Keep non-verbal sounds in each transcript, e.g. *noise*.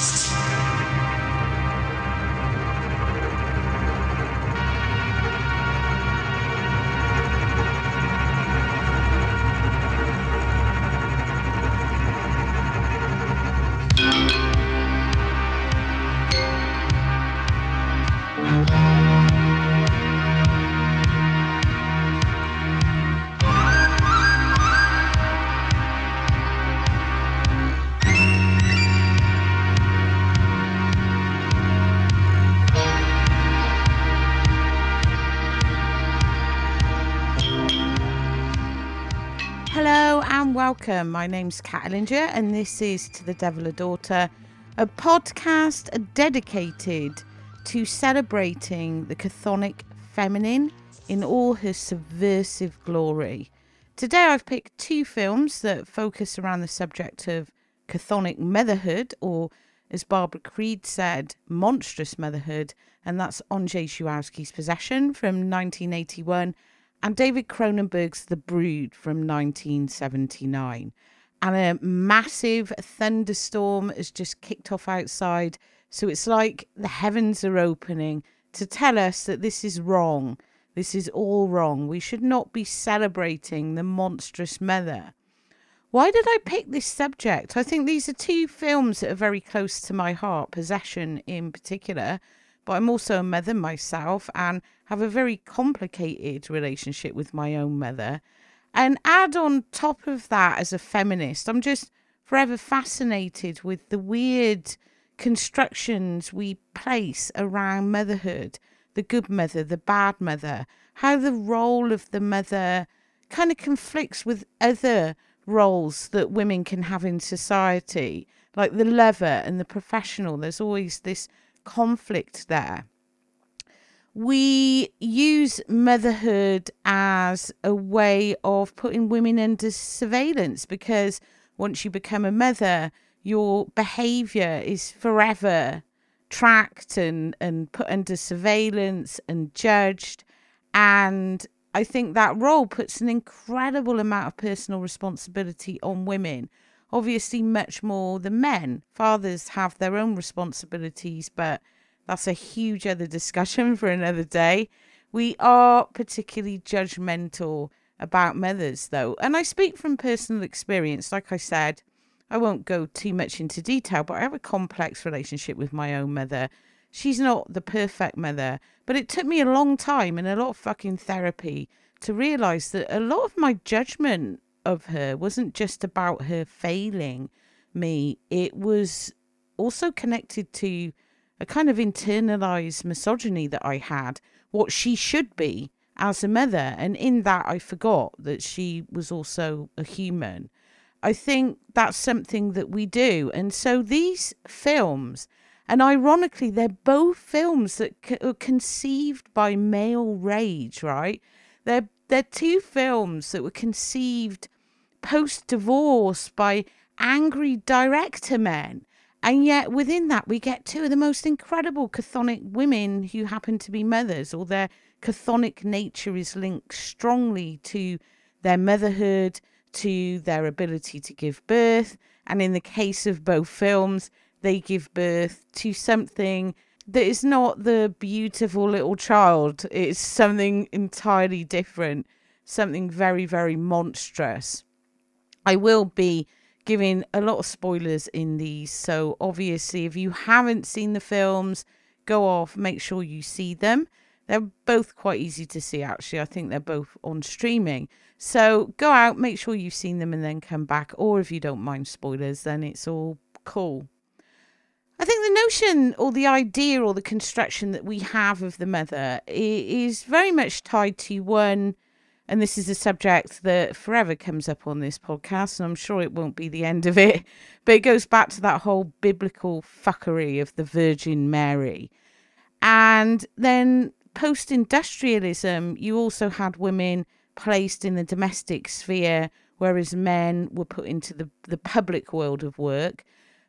Hello welcome. My name's Kat and this is To the Devil a Daughter, a podcast dedicated to celebrating the chthonic feminine in all her subversive glory. Today I've picked two films that focus around the subject of chthonic motherhood, or as Barbara Creed said, monstrous motherhood, and that's Andrzej Żuławski's Possession from 1981 and David Cronenberg's The Brood from 1979. And a massive thunderstorm has just kicked off outside. So it's like the heavens are opening to tell us that this is wrong. This is all wrong. We should not be celebrating the monstrous mother. Why did I pick this subject? I think these are two films that are very close to my heart, Possession in particular, but I'm also a mother myself and have a very complicated relationship with my own mother. And add on top of that, as a feminist, I'm just forever fascinated with the weird constructions we place around motherhood the good mother, the bad mother, how the role of the mother kind of conflicts with other roles that women can have in society, like the lover and the professional. There's always this conflict there. We use motherhood as a way of putting women under surveillance because once you become a mother, your behavior is forever tracked and, and put under surveillance and judged. And I think that role puts an incredible amount of personal responsibility on women obviously much more than men. Fathers have their own responsibilities, but that's a huge other discussion *laughs* for another day. We are particularly judgmental about mothers, though. And I speak from personal experience. Like I said, I won't go too much into detail, but I have a complex relationship with my own mother. She's not the perfect mother, but it took me a long time and a lot of fucking therapy to realize that a lot of my judgment of her wasn't just about her failing me, it was also connected to a kind of internalized misogyny that I had, what she should be as a mother. And in that, I forgot that she was also a human. I think that's something that we do. And so these films, and ironically, they're both films that are conceived by male rage, right? They're they're two films that were conceived post divorce by angry director men. And yet, within that, we get two of the most incredible chthonic women who happen to be mothers, or their chthonic nature is linked strongly to their motherhood, to their ability to give birth. And in the case of both films, they give birth to something that is not the beautiful little child. It's something entirely different, something very, very monstrous. I will be giving a lot of spoilers in these. So, obviously, if you haven't seen the films, go off, make sure you see them. They're both quite easy to see, actually. I think they're both on streaming. So, go out, make sure you've seen them, and then come back. Or if you don't mind spoilers, then it's all cool. I think the notion or the idea or the construction that we have of the mother is very much tied to one, and this is a subject that forever comes up on this podcast, and I'm sure it won't be the end of it, *laughs* but it goes back to that whole biblical fuckery of the Virgin Mary. And then post industrialism, you also had women placed in the domestic sphere, whereas men were put into the, the public world of work.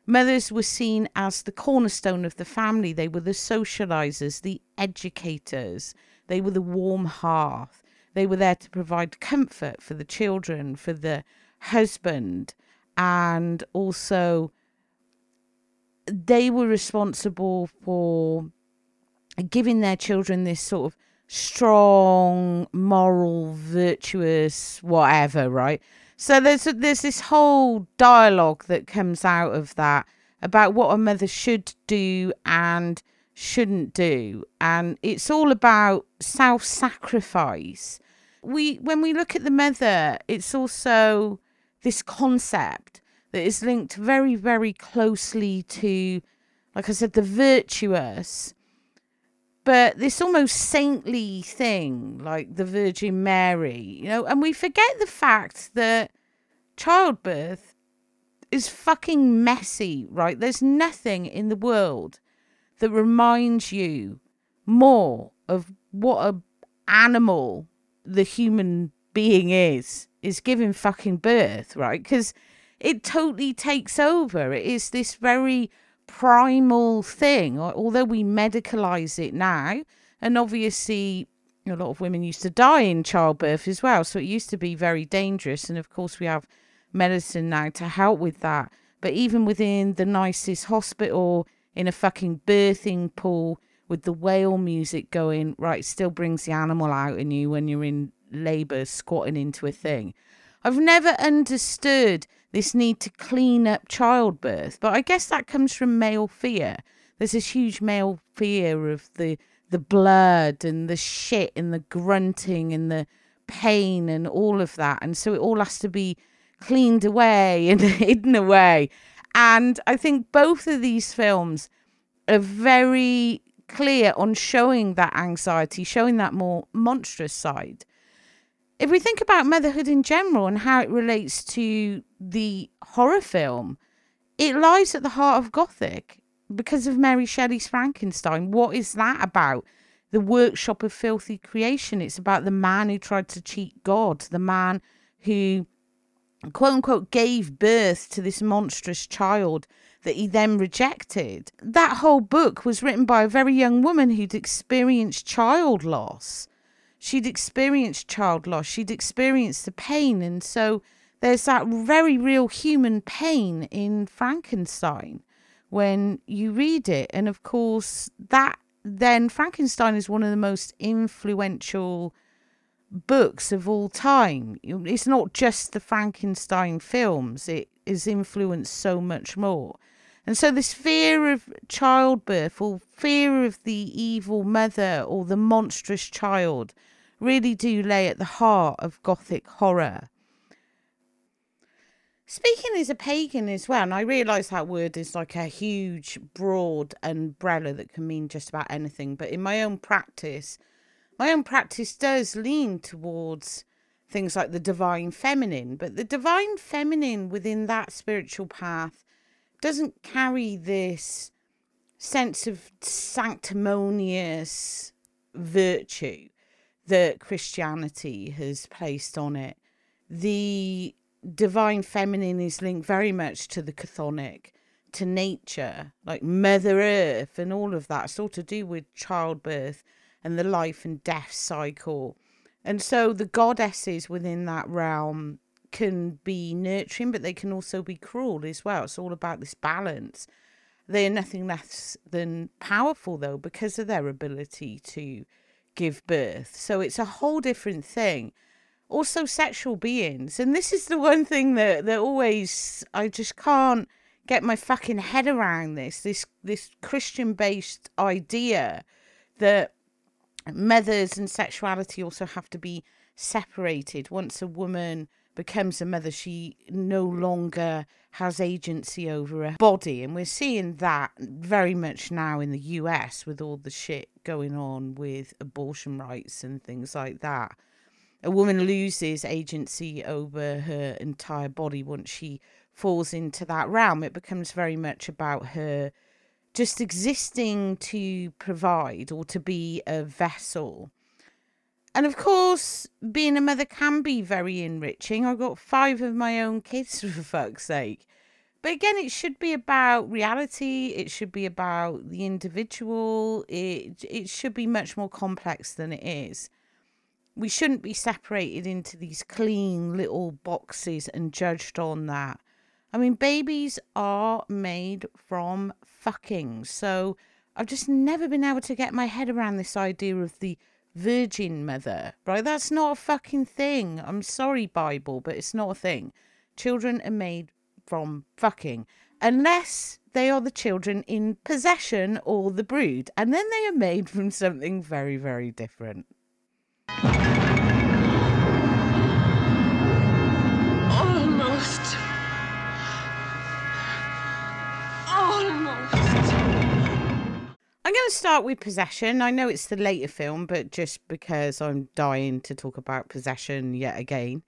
Mothers were seen as the cornerstone of the family. They were the socializers, the educators. They were the warm hearth. They were there to provide comfort for the children, for the husband, and also they were responsible for giving their children this sort of strong, moral, virtuous, whatever, right? So there's there's this whole dialogue that comes out of that about what a mother should do and shouldn't do, and it's all about self-sacrifice. We when we look at the mother, it's also this concept that is linked very very closely to, like I said, the virtuous but this almost saintly thing like the Virgin Mary, you know, and we forget the fact that childbirth is fucking messy, right? There's nothing in the world that reminds you more of what a animal the human being is is giving fucking birth, right? Because it totally takes over. It is this very primal thing, although we medicalize it now. And obviously, a lot of women used to die in childbirth as well. So it used to be very dangerous. And of course, we have medicine now to help with that. But even within the nicest hospital, in a fucking birthing pool with the whale music going, right, still brings the animal out in you when you're in labor squatting into a thing. I've never understood this need to clean up childbirth. But I guess that comes from male fear. There's this huge male fear of the the blood and the shit and the grunting and the pain and all of that. And so it all has to be cleaned away *laughs* and hidden away. And I think both of these films are very clear on showing that anxiety, showing that more monstrous side if we think about motherhood in general and how it relates to the horror film, it lies at the heart of Gothic because of Mary Shelley's Frankenstein. What is that about? The workshop of filthy creation. It's about the man who tried to cheat God, the man who, quote unquote, gave birth to this monstrous child that he then rejected. That whole book was written by a very young woman who'd experienced child loss she'd experienced child loss, she'd experienced the pain. And so there's that very real human pain in Frankenstein when you read it. And of course, that then Frankenstein is one of the most influential books of all time. It's not just the Frankenstein films, it has influenced so much more. And so, this fear of childbirth, or fear of the evil mother, or the monstrous child, really do lay at the heart of Gothic horror. Speaking as a pagan as well, and I realise that word is like a huge, broad umbrella that can mean just about anything, but in my own practice, my own practice does lean towards things like the divine feminine, but the divine feminine within that spiritual path doesn't carry this sense of sanctimonious virtue that Christianity has placed on it. The divine feminine is linked very much to the chthonic, to nature, like Mother Earth, and all of that. It's all to do with childbirth and the life and death cycle. And so the goddesses within that realm can be nurturing, but they can also be cruel as well. It's all about this balance. They are nothing less than powerful, though, because of their ability to give birth. So it's a whole different thing. Also, sexual beings. And this is the one thing that, that always, I just can't get my fucking head around this. This, this Christian based idea that mothers and sexuality also have to be separated. Once a woman becomes a mother, she no longer has agency over her body. And we're seeing that very much now in the US with all the shit going on with abortion rights and things like that. A woman loses agency over her entire body once she falls into that realm. It becomes very much about her just existing to provide or to be a vessel and of course, being a mother can be very enriching. I've got five of my own kids, *laughs* for fuck's sake. But again, it should be about reality. It should be about the individual. It it should be much more complex than it is. We shouldn't be separated into these clean little boxes and judged on that. I mean, babies are made from fucking. So I've just never been able to get my head around this idea of the virgin mother, right? That's not a fucking thing. I'm sorry, Bible, but it's not a thing. Children are made from fucking, unless they are the children in possession or the brood, and then they are made from something very, very different. Almost. Almost. I'm going to start with Possession. I know it's the later film, but just because I'm dying to talk about Possession yet again.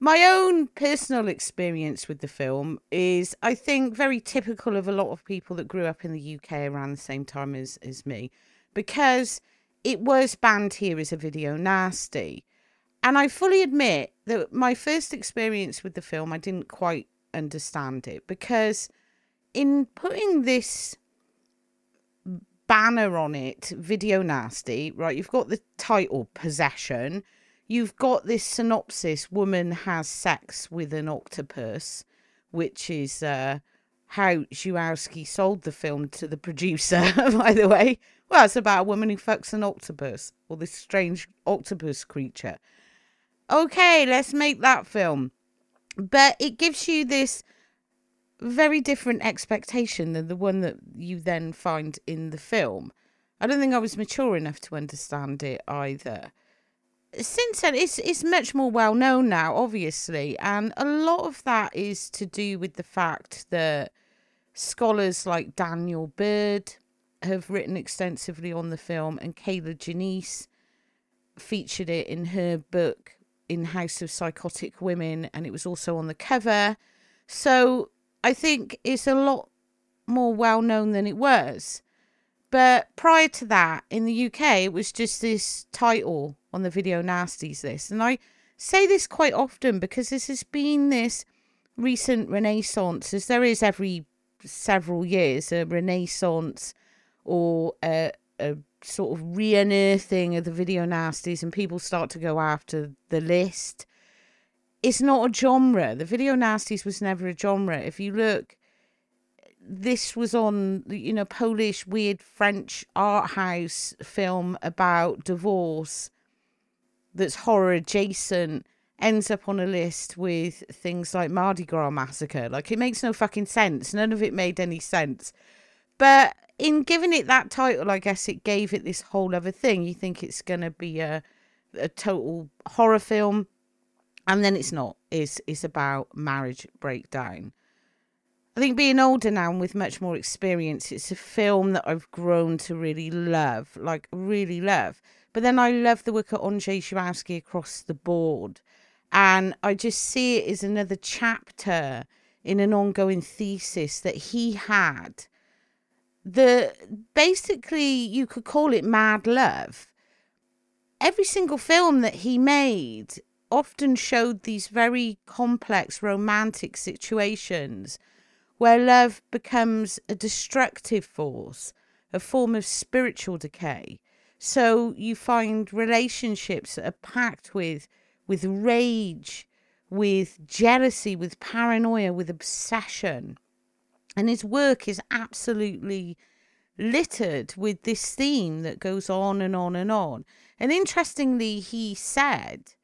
My own personal experience with the film is, I think, very typical of a lot of people that grew up in the UK around the same time as, as me, because it was banned here as a video nasty. And I fully admit that my first experience with the film, I didn't quite understand it because in putting this banner on it, video nasty, right? You've got the title possession. You've got this synopsis: woman has sex with an octopus, which is uh, how Zulawski sold the film to the producer. *laughs* by the way, well, it's about a woman who fucks an octopus or this strange octopus creature. Okay, let's make that film, but it gives you this very different expectation than the one that you then find in the film. I don't think I was mature enough to understand it either. Since then, it's it's much more well known now, obviously, and a lot of that is to do with the fact that scholars like Daniel Bird have written extensively on the film, and Kier-La Janisse featured it in her book in House of Psychotic Women, and it was also on the cover. So I think it's a lot more well known than it was. But prior to that, in the UK, it was just this title on the Video Nasties list. And I say this quite often because this has been this recent renaissance, as there is every several years, a renaissance or a, a sort of re unearthing of the Video Nasties, and people start to go after the list it's not a genre. The video nasties was never a genre. If you look, this was on you know Polish weird French art house film about divorce that's horror adjacent ends up on a list with things like Mardi Gras massacre. Like it makes no fucking sense. None of it made any sense. But in giving it that title, I guess it gave it this whole other thing. You think it's gonna be a a total horror film and then it's not. It's it's about marriage breakdown. I think being older now and with much more experience, it's a film that I've grown to really love, like really love. But then I love the work of Andrzej Zulawski across the board, and I just see it as another chapter in an ongoing thesis that he had. The basically you could call it mad love. Every single film that he made often showed these very complex romantic situations where love becomes a destructive force, a form of spiritual decay. So you find relationships that are packed with with rage, with jealousy, with paranoia, with obsession. And his work is absolutely littered with this theme that goes on and on and on. And interestingly, he said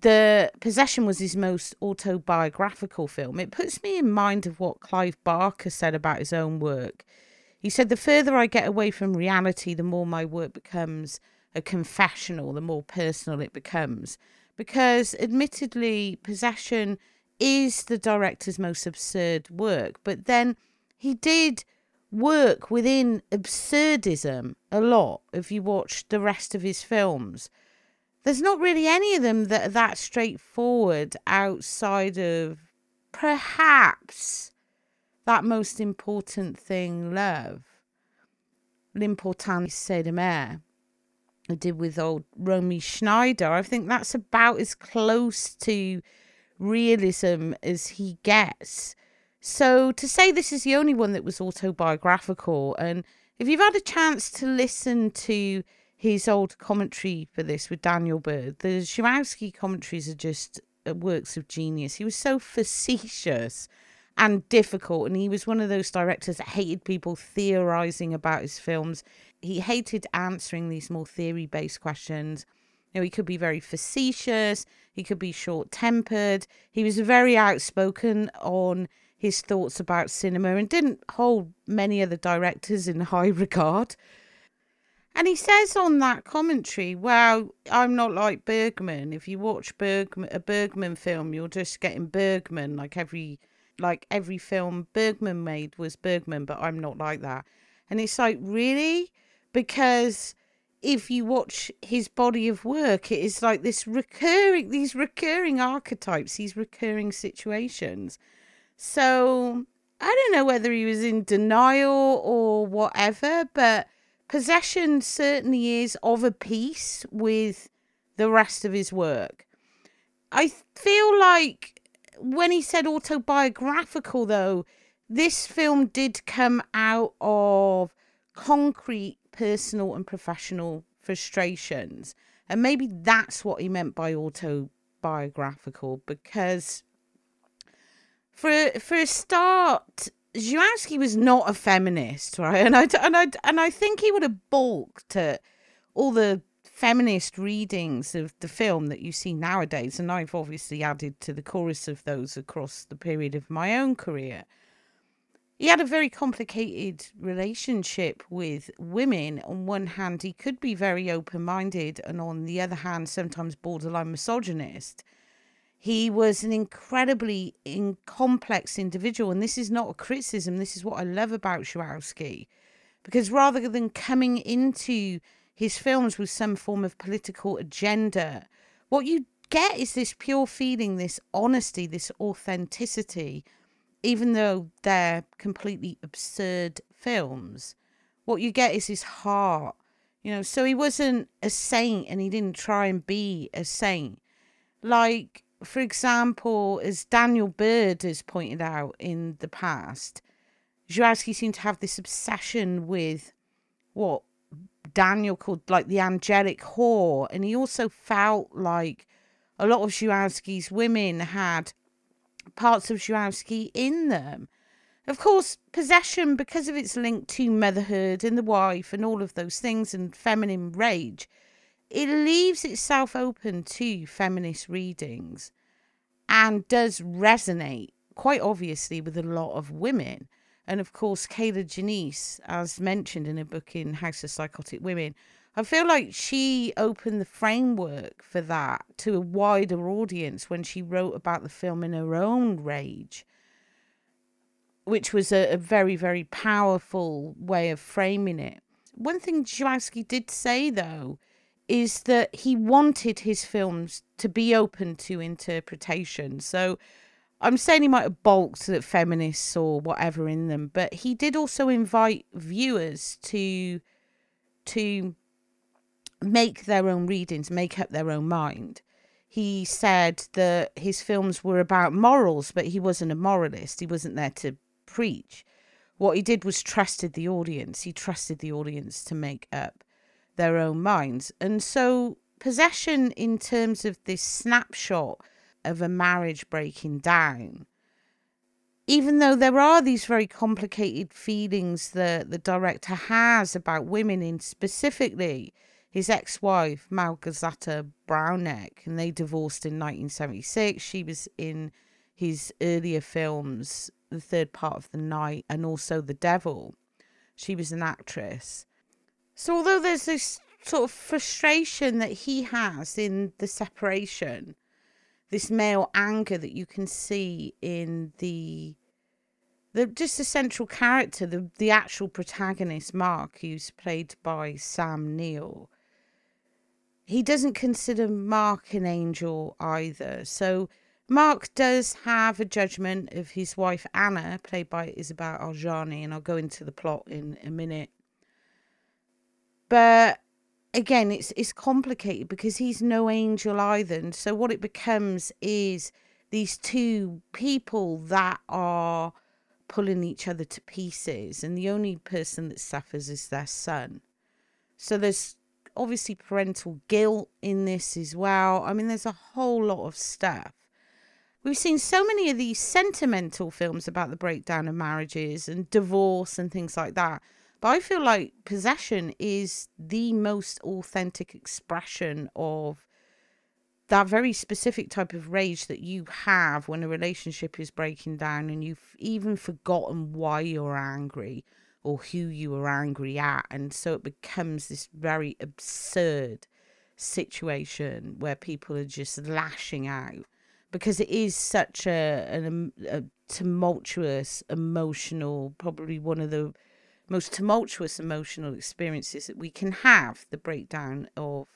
the Possession was his most autobiographical film. It puts me in mind of what Clive Barker said about his own work. He said, The further I get away from reality, the more my work becomes a confessional, the more personal it becomes. Because admittedly, Possession is the director's most absurd work, but then he did work within absurdism a lot if you watch the rest of his films there's not really any of them that are that straightforward outside of perhaps that most important thing, love. L'important c'est d'aimer. I did with old Romy Schneider. I think that's about as close to realism as he gets. So to say this is the only one that was autobiographical, and if you've had a chance to listen to his old commentary for this with Daniel Bird. The Zulawski commentaries are just uh, works of genius. He was so facetious and difficult. And he was one of those directors that hated people theorizing about his films. He hated answering these more theory based questions. You know, he could be very facetious, he could be short tempered. He was very outspoken on his thoughts about cinema and didn't hold many other directors in high *laughs* regard. And he says on that commentary, well, I'm not like Bergman. If you watch Bergman, a Bergman film, you're just getting Bergman. Like every, like every film Bergman made was Bergman, but I'm not like that. And it's like, really? Because if you watch his body of work, it is like this recurring, these recurring archetypes, these recurring situations. So I don't know whether he was in denial or whatever, but possession certainly is of a piece with the rest of his work. I feel like when he said autobiographical, though, this film did come out of concrete personal and professional frustrations. And maybe that's what he meant by autobiographical, because for for a start, Zulawski was not a feminist, right? And I and I and I think he would have balked at all the feminist readings of the film that you see nowadays, and I've obviously added to the chorus of those across the period of my own career. He had a very complicated relationship with women. On one hand, he could be very open minded, and on the other hand, sometimes borderline misogynist. He was an incredibly in complex individual, and this is not a criticism. This is what I love about Zulawski, because rather than coming into his films with some form of political agenda, what you get is this pure feeling, this honesty, this authenticity, even though they're completely absurd films. What you get is his heart, you know. So he wasn't a saint, and he didn't try and be a saint. Like for example, as Daniel Bird has pointed out in the past, Zulawski seemed to have this obsession with what Daniel called like the angelic whore. And he also felt like a lot of Zulawski's women had parts of Zulawski in them. Of course, possession, because of its link to motherhood and the wife and all of those things and feminine rage, it leaves itself open to feminist readings and does resonate quite obviously with a lot of women. And of course, Kier-La Janisse, as mentioned in a book in House of Psychotic Women, I feel like she opened the framework for that to a wider audience when she wrote about the film in her own rage, which was a, a very, very powerful way of framing it. One thing Zulawski did say, though, is that he wanted his films to be open to interpretation. So I'm saying he might have balked at feminists or whatever in them, but he did also invite viewers to to make their own readings, make up their own mind. He said that his films were about morals, but he wasn't a moralist. He wasn't there to preach. What he did was trusted the audience. He trusted the audience to make up their own minds. And so, possession, in terms of this snapshot of a marriage breaking down, even though there are these very complicated feelings that the director has about women, in specifically his ex wife, Malgorzata Braunek, and they divorced in 1976. She was in his earlier films, The Third Part of the Night, and also The Devil. She was an actress. So, although there's this sort of frustration that he has in the separation, this male anger that you can see in the the just the central character, the the actual protagonist, Mark, who's played by Sam Neill. He doesn't consider Mark an angel either. So Mark does have a judgment of his wife Anna, played by Isabelle Adjani, and I'll go into the plot in a minute. But again, it's it's complicated because he's no angel either. And so what it becomes is these two people that are pulling each other to pieces, and the only person that suffers is their son. So there's obviously parental guilt in this as well. I mean, there's a whole lot of stuff. we've seen so many of these sentimental films about the breakdown of marriages and divorce and things like that. But I feel like possession is the most authentic expression of that very specific type of rage that you have when a relationship is breaking down and you've even forgotten why you're angry or who you were angry at. And so it becomes this very absurd situation where people are just lashing out because it is such a, an, a tumultuous, emotional, probably one of the most tumultuous emotional experiences that we can have the breakdown of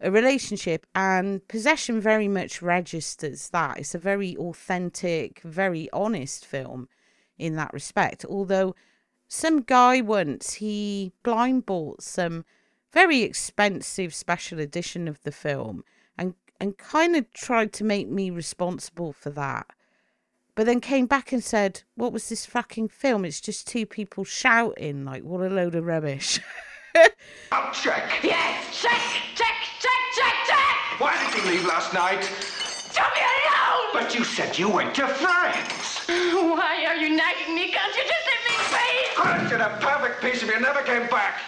a relationship and possession very much registers that it's a very authentic very honest film in that respect although some guy once he blind bought some very expensive special edition of the film and and kind of tried to make me responsible for that. But then came back and said, What was this fucking film? It's just two people shouting, like, what a load of rubbish. *laughs* I'll check. Yes, check, check, check, check, check! Why did you leave last night? Leave me alone! But you said you went to France. *sighs* Why are you nagging me? Can't you just let me be? Crushed in a perfect piece if you never came back.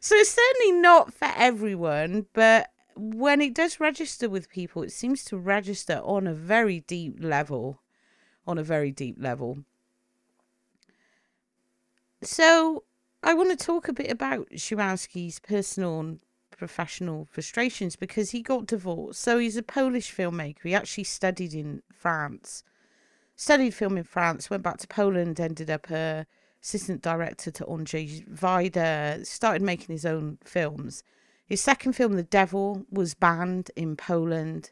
So it's certainly not for everyone, but when it does register with people, it seems to register on a very deep level. On a very deep level. So I want to talk a bit about Zulawski's personal and professional frustrations because he got divorced. So he's a Polish filmmaker. He actually studied in France, studied film in France, went back to Poland, ended up a assistant director to Andrzej Wajda, started making his own films. His second film, The Devil, was banned in Poland.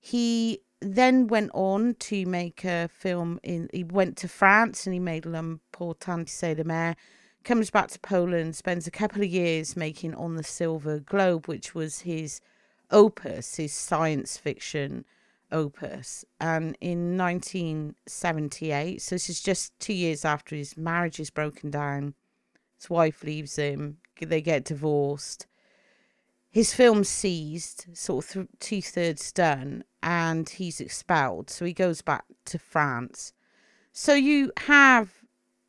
He then went on to make a film in. He went to France and he made L'Important c'est d'aimer. Comes back to Poland, spends a couple of years making On the Silver Globe, which was his opus, his science fiction opus. And in 1978, so this is just two years after his marriage is broken down, his wife leaves him, they get divorced. His film's seized, sort of th- two thirds done, and he's expelled. So he goes back to France. So you have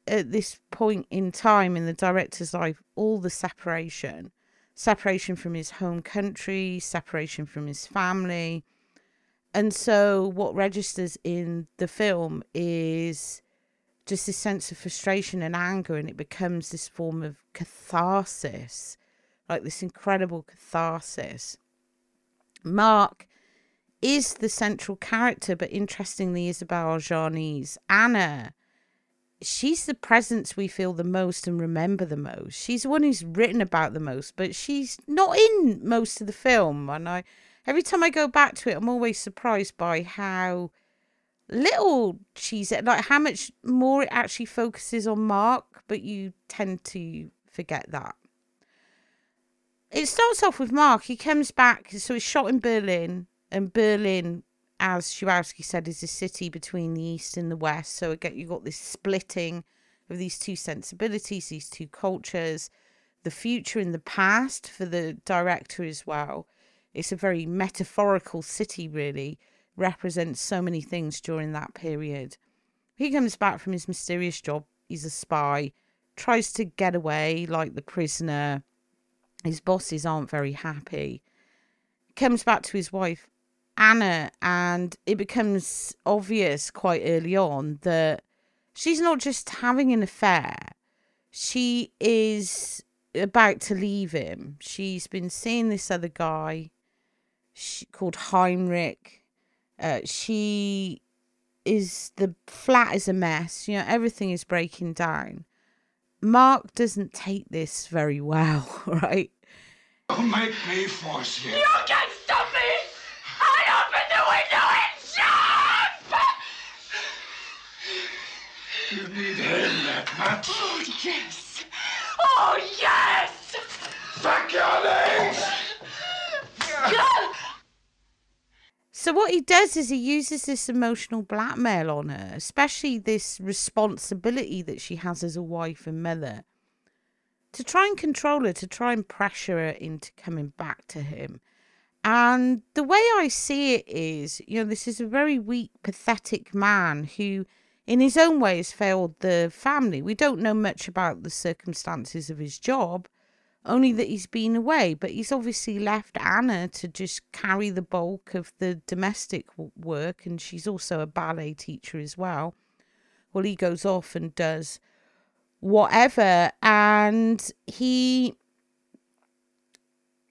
at this point in time in the director's life all the separation separation from his home country, separation from his family. And so, what registers in the film is just this sense of frustration and anger, and it becomes this form of catharsis, like this incredible catharsis. Mark is the central character, but interestingly, Isabelle Adjani's Anna she's the presence we feel the most and remember the most. She's the one who's written about the most, but she's not in most of the film. And I, every time I go back to it, I'm always surprised by how little she's like how much more it actually focuses on Mark, but you tend to forget that. It starts off with Mark. He comes back, so he's shot in Berlin, and Berlin as Zulawski said, is a city between the East and the West. So again, you've got this splitting of these two sensibilities, these two cultures, the future and the past for the director as well. It's a very metaphorical city, really, represents so many things during that period. He comes back from his mysterious job. He's a spy, tries to get away like the prisoner. His bosses aren't very happy. Comes back to his wife Anna, and it becomes obvious quite early on that she's not just having an affair, she is about to leave him. She's been seeing this other guy she, called Heinrich. Uh, she is the flat is a mess. You know, everything is breaking down. Mark doesn't take this very well, *laughs* right? Don't make me force you. You can't stop me! I opened the window and shot! You need him that much. Oh, yes! Oh, yes! Back your legs! So what he does is he uses this emotional blackmail on her, especially this responsibility that she has as a wife and mother, to try and control her, to try and pressure her into coming back to him. And the way I see it is, you know, this is a very weak, pathetic man who, in his own way, has failed the family. We don't know much about the circumstances of his job, only that he's been away. But he's obviously left Anna to just carry the bulk of the domestic work, and she's also a ballet teacher as well. Well, he goes off and does whatever, and he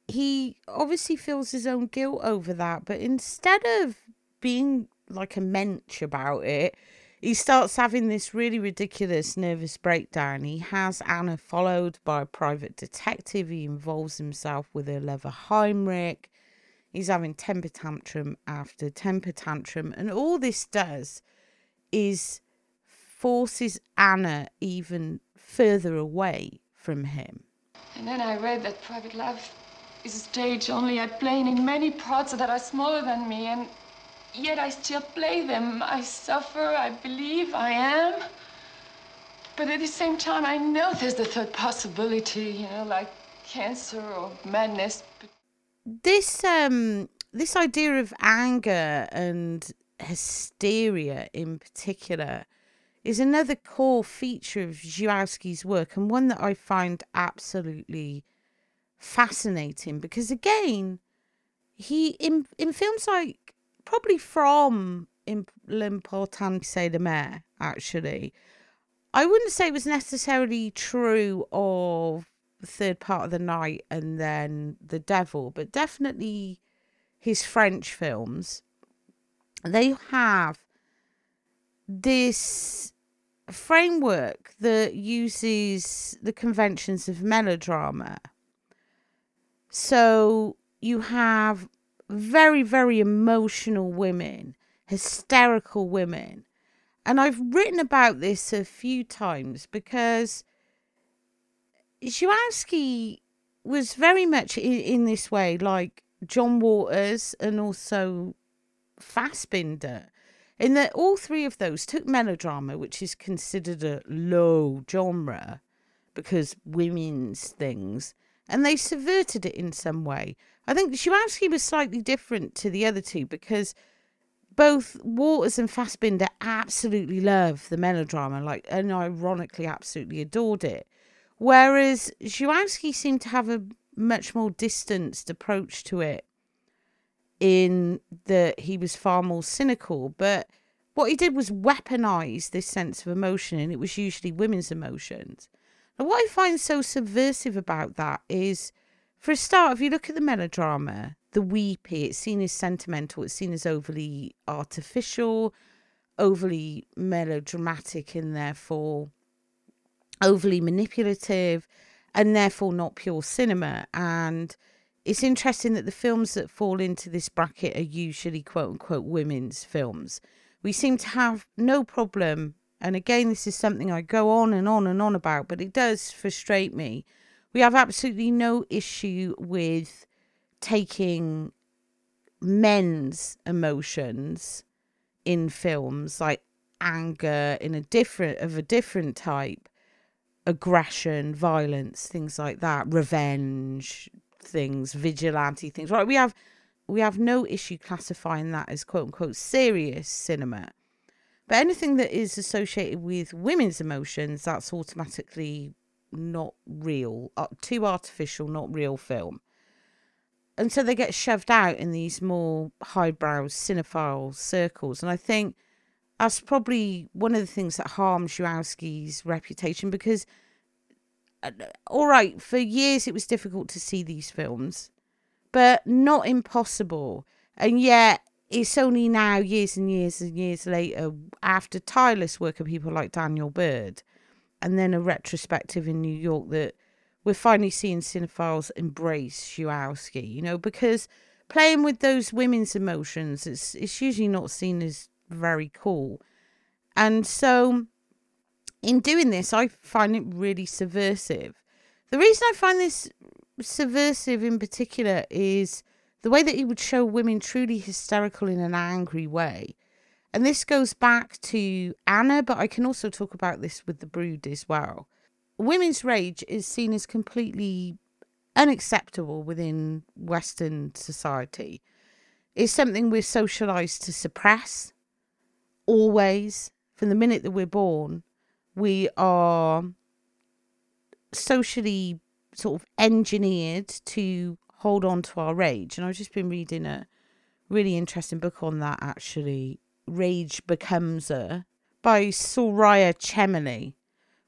he obviously feels his own guilt over that, but instead of being like a mensch about it, he starts having this really ridiculous nervous breakdown. He has Anna followed by a private detective. He involves himself with a lover Heinrich. He's having temper tantrum after temper tantrum. And all this does is forces Anna even further away from him. And then I read that private love is a stage only I play in many parts that are smaller than me, and yet I still play them. I suffer, I believe, I am. But at the same time, I know there's the third possibility, you know, like cancer or madness. This um this idea of anger and hysteria in particular is another core feature of Zulawski's work and one that I find absolutely fascinating because again he in in films like probably from l'important c'est d'aimer actually. I wouldn't say it was necessarily true of the third part of the night and then the devil but definitely his french films. They have this framework that uses the conventions of melodrama. So you have very, very emotional women, hysterical women. And I've written about this a few times because Zulawski was very much in, in this way like John Waters and also Fassbinder, in that all three of those took melodrama, which is considered a low genre because women's things, and they subverted it in some way. I think Zulawski was slightly different to the other two because both Waters and Fassbinder absolutely love the melodrama, like and ironically absolutely adored it. Whereas Zulawski seemed to have a much more distanced approach to it in that he was far more cynical. But what he did was weaponize this sense of emotion, and it was usually women's emotions. And what I find so subversive about that is, for a start, if you look at the melodrama, the weepy, it's seen as sentimental, it's seen as overly artificial, overly melodramatic, and therefore overly manipulative, and therefore not pure cinema. And it's interesting that the films that fall into this bracket are usually quote unquote women's films. We seem to have no problem and again, this is something I go on and on and on about, but it does frustrate me. We have absolutely no issue with taking men's emotions in films like anger in a different of a different type aggression violence things like that revenge things vigilante things right we have we have no issue classifying that as quote unquote serious cinema but anything that is associated with women's emotions, that's automatically not real, uh, too artificial, not real film. And so they get shoved out in these more highbrow cinephile circles. And I think that's probably one of the things that harms Zulawski's reputation because, uh, all right, for years it was difficult to see these films, but not impossible. And yet it's only now, years and years and years later, after tireless work of people like Daniel Bird, and then a retrospective in New York, that we're finally seeing cinephiles embrace Zulawski, you know, because playing with those women's emotions, it's, it's usually not seen as very cool. And so, in doing this, I find it really subversive. The reason I find this subversive in particular is the way that he would show women truly hysterical in an angry way. And this goes back to Anna, but I can also talk about this with the brood as well. Women's rage is seen as completely unacceptable within Western society. It's something we're socialized to suppress always. From the minute that we're born, we are socially sort of engineered to hold on to our rage. And I've just been reading a really interesting book on that actually. Rage Becomes Her by Soraya Chemaly,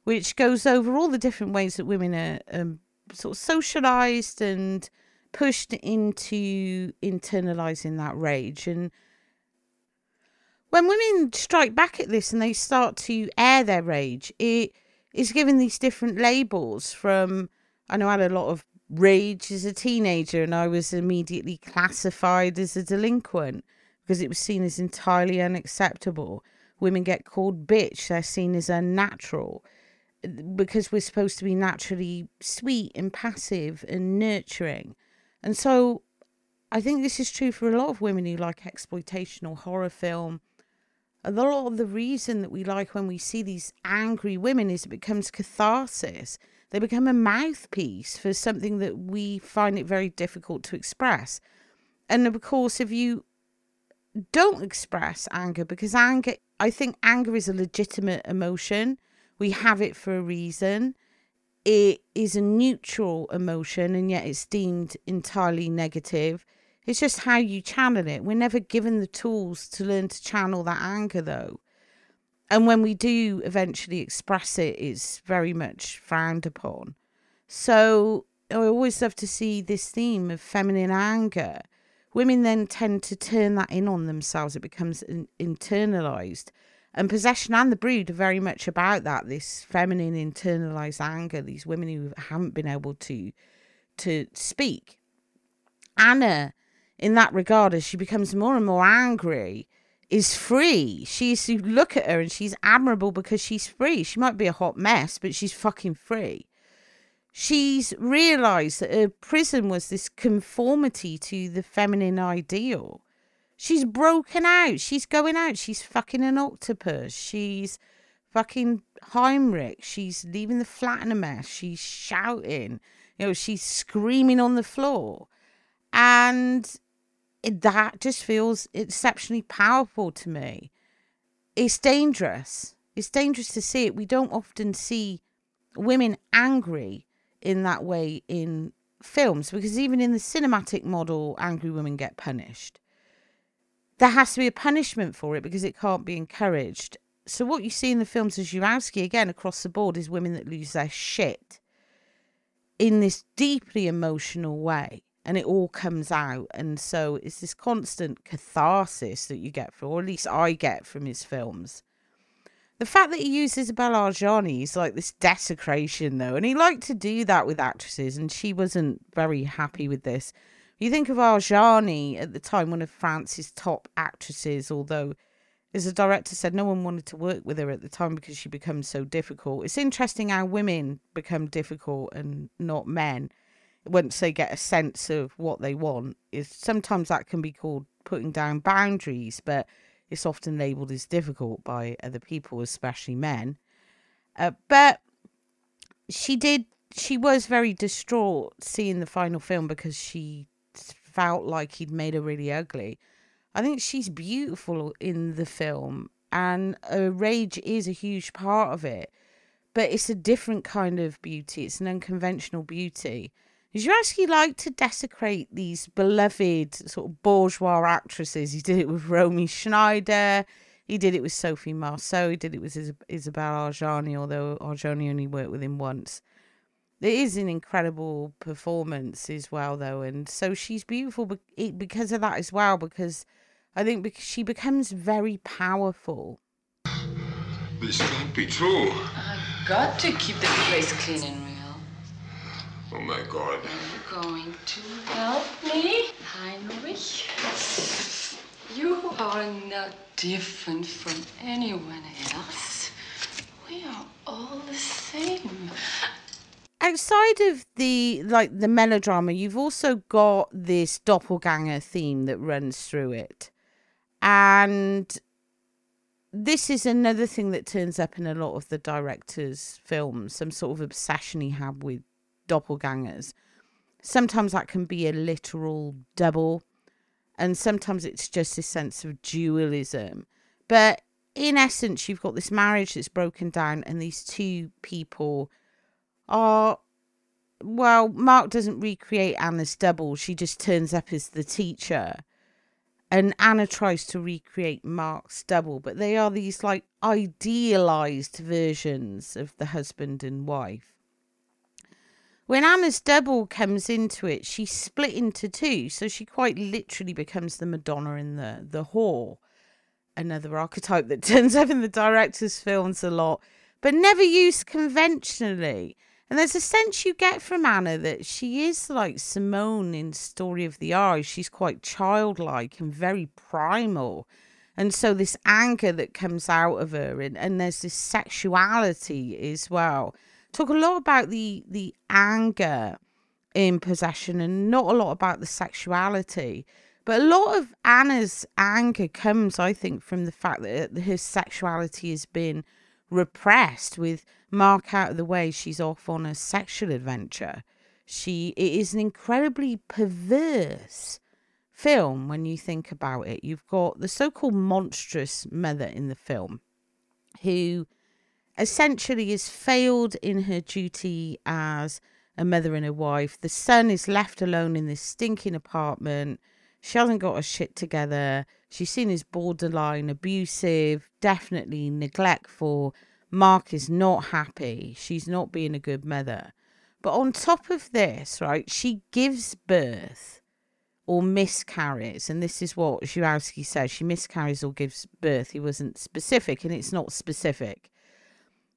which goes over all the different ways that women are um, sort of socialized and pushed into internalizing that rage. And when women strike back at this and they start to air their rage, it is given these different labels from I know I had a lot of rage as a teenager and I was immediately classified as a delinquent because it was seen as entirely unacceptable. Women get called bitch, they're seen as unnatural because we're supposed to be naturally sweet and passive and nurturing. And so I think this is true for a lot of women who like exploitation or horror film. A lot of the reason that we like when we see these angry women is it becomes catharsis. They become a mouthpiece for something that we find it very difficult to express. And of course, if you don't express anger, because anger, I think anger is a legitimate emotion, we have it for a reason. It is a neutral emotion, and yet it's deemed entirely negative. It's just how you channel it. We're never given the tools to learn to channel that anger, though and when we do eventually express it, it's very much frowned upon. So I always love to see this theme of feminine anger. Women then tend to turn that in on themselves. It becomes in- internalized. And possession and the brood are very much about that this feminine internalized anger, these women who haven't been able to to speak. Anna, in that regard, as she becomes more and more angry, is free. She's you look at her and she's admirable because she's free. She might be a hot mess, but she's fucking free. She's realized that her prison was this conformity to the feminine ideal. She's broken out. She's going out. She's fucking an octopus. She's fucking Heinrich. She's leaving the flat in a mess. She's shouting. You know, she's screaming on the floor. And that just feels exceptionally powerful to me. It's dangerous. It's dangerous to see it. We don't often see women angry in that way in films because even in the cinematic model, angry women get punished. There has to be a punishment for it because it can't be encouraged. So what you see in the films of Zulawski again across the board is women that lose their shit in this deeply emotional way and it all comes out. And so it's this constant catharsis that you get from, or at least I get from his films. The fact that he uses Adjani is like this desecration, though, and he liked to do that with actresses, and she wasn't very happy with this. You think of Adjani at the time, one of France's top actresses, although as a director said no one wanted to work with her at the time because she becomes so difficult. It's interesting how women become difficult and not men once they get a sense of what they want is sometimes that can be called putting down boundaries but it's often labeled as difficult by other people especially men. Uh, but she did she was very distraught seeing the final film because she felt like he'd made her really ugly. I think she's beautiful in the film and her rage is a huge part of it. But it's a different kind of beauty. It's an unconventional beauty actually like to desecrate these beloved sort of bourgeois actresses. He did it with Romy Schneider. He did it with Sophie Marceau. He did it with Isabelle Adjani, although Adjani only worked with him once. It is an incredible performance as well, though, and so she's beautiful because of that as well. Because I think because she becomes very powerful. This can't be true. I've got to keep the place clean and Oh my God. Are you going to help me, Heinrich? You are not different from anyone else. We are all the same. Outside of the like the melodrama, you've also got this doppelganger theme that runs through it. And this is another thing that turns up in a lot of the director's films, some sort of obsession he had with doppelgangers. sometimes that can be a literal double, and sometimes it's just a sense of dualism. But in essence, you've got this marriage that's broken down, and these two people are well, Mark doesn't recreate Anna's double. She just turns up as the teacher. And Anna tries to recreate Mark's double, but they are these like idealized versions of the husband and wife. When Anna's double comes into it, she's split into two, so she quite literally becomes the Madonna in the the whore. Another archetype that *laughs* turns up in the director's films a lot, but never used conventionally. And there's a sense you get from Anna that she is like Simone in Story of the Eye. She's quite childlike and very primal. And so this anger that comes out of her and, and there's this sexuality as well. Talk a lot about the the anger in possession and not a lot about the sexuality. But a lot of Anna's anger comes, I think, from the fact that uh, her sexuality has been repressed with Mark out of the way, she's off on a sexual adventure. She it is an incredibly perverse film when you think about it. You've got the so-called monstrous mother in the film who essentially has failed in her duty as a mother and a wife. The son is left alone in this stinking apartment. She hasn't got her shit together. She's seen as borderline abusive, definitely neglectful, Mark is not happy. She's not being a good mother. But on top of this, right, she gives birth or miscarries. And this is what Zulawski says she miscarries or gives birth. He wasn't specific, and it's not specific.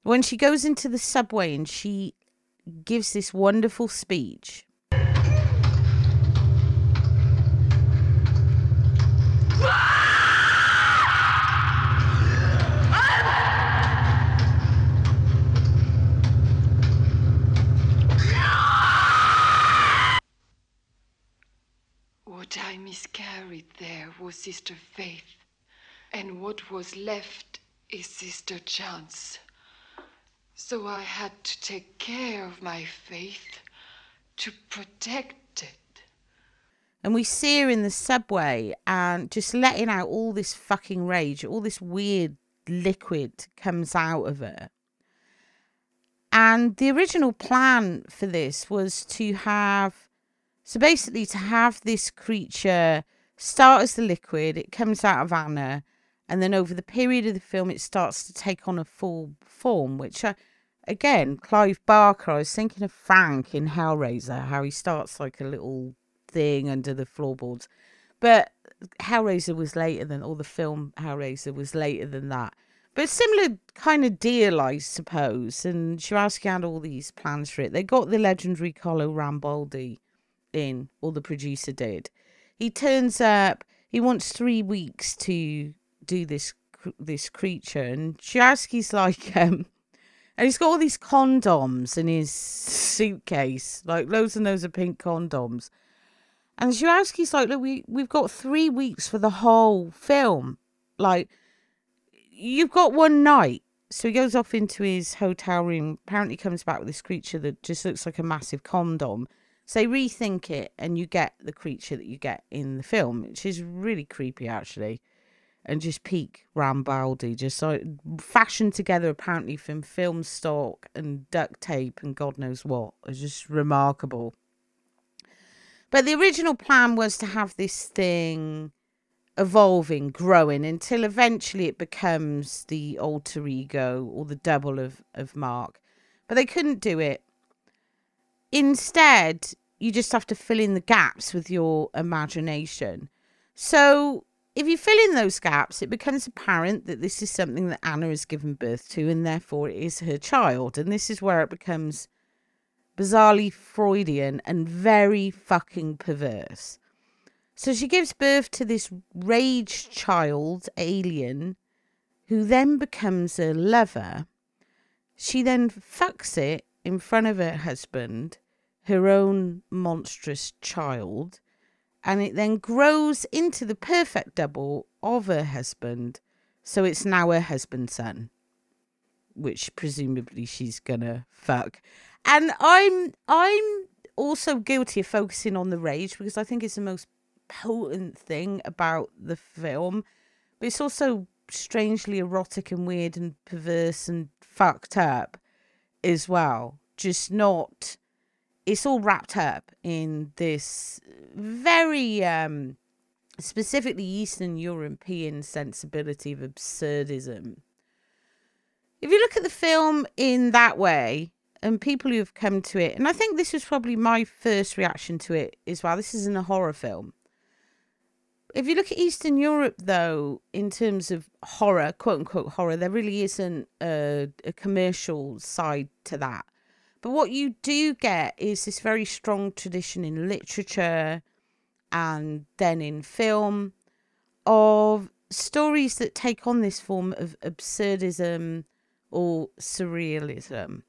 When she goes into the subway and she gives this wonderful speech. What I miscarried there was Sister Faith, and what was left is Sister Chance. So I had to take care of my faith to protect it. And we see her in the subway and just letting out all this fucking rage, all this weird liquid comes out of her. And the original plan for this was to have so basically, to have this creature start as the liquid, it comes out of Anna, and then over the period of the film, it starts to take on a full form, which, uh, again, Clive Barker, I was thinking of Frank in Hellraiser, how he starts like a little thing under the floorboards. But Hellraiser was later than, or the film Hellraiser was later than that. But similar kind of deal, I suppose. And Zulawski had all these plans for it. They got the legendary Carlo Rambaldi in, or the producer did. He turns up. He wants three weeks to do this this creature, and Zulawski's like, *laughs* um, and he's got all these condoms in his suitcase, like loads and loads of pink condoms. And Zulawski's like, look, we we've got three weeks for the whole film. Like, you've got one night. So he goes off into his hotel room. Apparently, comes back with this creature that just looks like a massive condom. So rethink it, and you get the creature that you get in the film, which is really creepy actually, and just peak Rambaldi, just so fashioned together apparently from film stock and duct tape and God knows what. It's just remarkable. But the original plan was to have this thing evolving, growing until eventually it becomes the alter ego or the double of, of Mark. But they couldn't do it. Instead, you just have to fill in the gaps with your imagination. So if you fill in those gaps, it becomes apparent that this is something that Anna has given birth to, and therefore it is her child. And this is where it becomes bizarrely Freudian and very fucking perverse. So she gives birth to this rage child alien who then becomes her lover. She then fucks it in front of her husband her own monstrous child, and it then grows into the perfect double of her husband. So it's now her husband's son, which presumably she's gonna fuck. And I'm I'm also guilty of focusing on the rage because I think it's the most potent thing about the film. But it's also strangely erotic and weird and perverse and fucked up as well. Just not it's all wrapped up in this very um specifically Eastern European sensibility of absurdism. If you look at the film in that way, and people who have come to it, and I think this was probably my first reaction to it as well. This isn't a horror film. If you look at Eastern Europe, though, in terms of horror, quote unquote horror, there really isn't a, a commercial side to that. But what you do get is this very strong tradition in literature and then in film of stories that take on this form of absurdism or surrealism.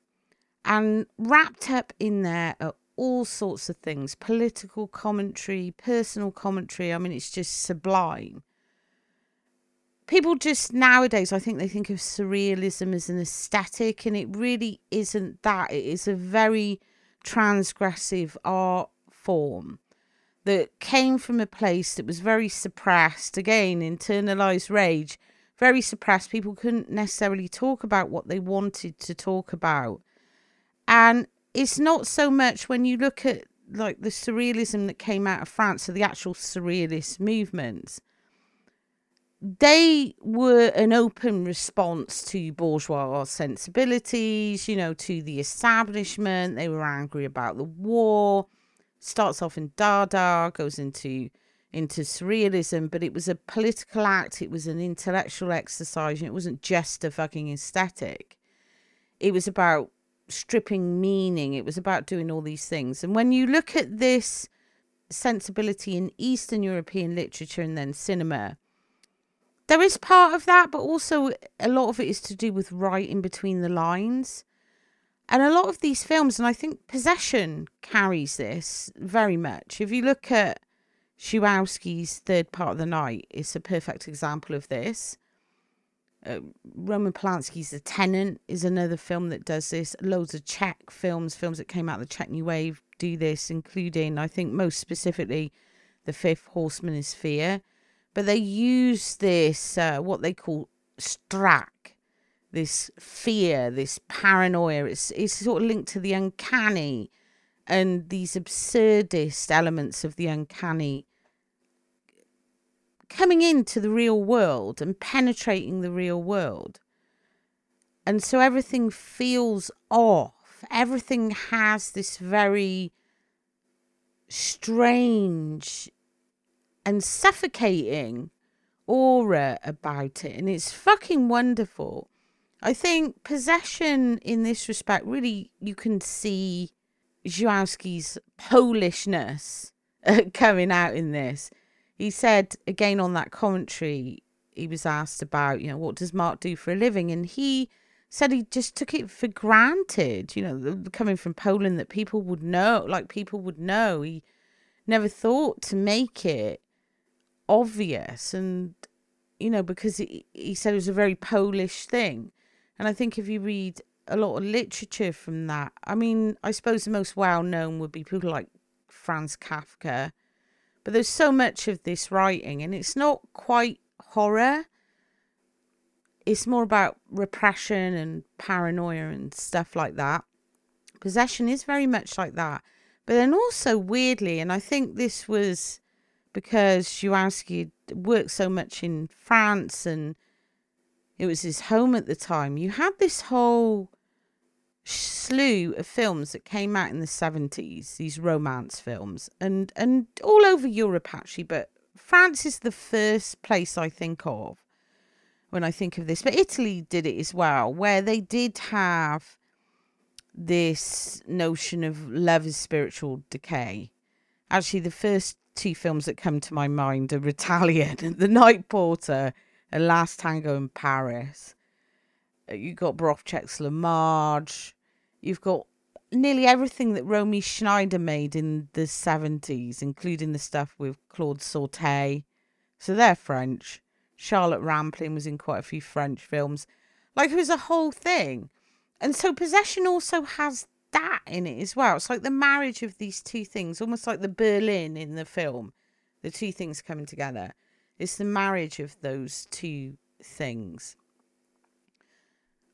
And wrapped up in there are all sorts of things political commentary, personal commentary. I mean, it's just sublime. People just nowadays, I think they think of surrealism as an aesthetic, and it really isn't that. It is a very transgressive art form that came from a place that was very suppressed, again, internalized rage, very suppressed. People couldn't necessarily talk about what they wanted to talk about. And it's not so much when you look at like the surrealism that came out of France, so the actual surrealist movements, they were an open response to bourgeois sensibilities, you know, to the establishment. They were angry about the war. Starts off in Dada, goes into into surrealism, but it was a political act, it was an intellectual exercise, it wasn't just a fucking aesthetic. It was about stripping meaning, it was about doing all these things. And when you look at this sensibility in Eastern European literature and then cinema, there is part of that, but also a lot of it is to do with writing between the lines. And a lot of these films, and I think Possession carries this very much. If you look at Zulawski's Third Part of the Night, it's a perfect example of this. Uh, Roman Polanski's The Tenant is another film that does this. Loads of Czech films, films that came out of the Czech New Wave, do this, including, I think, most specifically, The Fifth Horseman is Fear but they use this uh, what they call strach, this fear this paranoia. It's it's sort of linked to the uncanny and these absurdist elements of the uncanny coming into the real world and penetrating the real world. And so everything feels off. Everything has this very strange and suffocating aura about it. And it's fucking wonderful. I think possession in this respect, really, you can see Zulawski's Polishness uh, *laughs* coming out in this. He said again on that commentary, he was asked about, you know, what does Mark do for a living? And he said he just took it for granted, you know, coming from Poland, that people would know, like people would know. He never thought to make it obvious and you know because he, he said it was a very polish thing. And i think if you read a lot of literature from that i mean i suppose the most well known would be people like franz kafka. But there's so much of this writing and it's not quite horror. It's more about repression and paranoia and stuff like that. Possession is very much like that. But then also weirdly and i think this was because Zulawski worked so much in France and it was his home at the time. You had this whole slew of films that came out in the 70s, these romance films, and, and all over Europe actually, but France is the first place I think of when I think of this. But Italy did it as well, where they did have this notion of love is spiritual decay. Actually, the first two films that come to my mind are Ritalian, *laughs* The Night Porter, and Last Tango in Paris. Uh, you've got Baroque Marge. You've got nearly everything that Romy Schneider made in the 70s, including the stuff with Claude Sautet. So they're French. Charlotte Rampling was in quite a few French films. Like it was a whole thing. And so Possession also has that in it as well. It's like the marriage of these two things, almost like the Berlin in the film, the two things coming together. It's the marriage of those two things.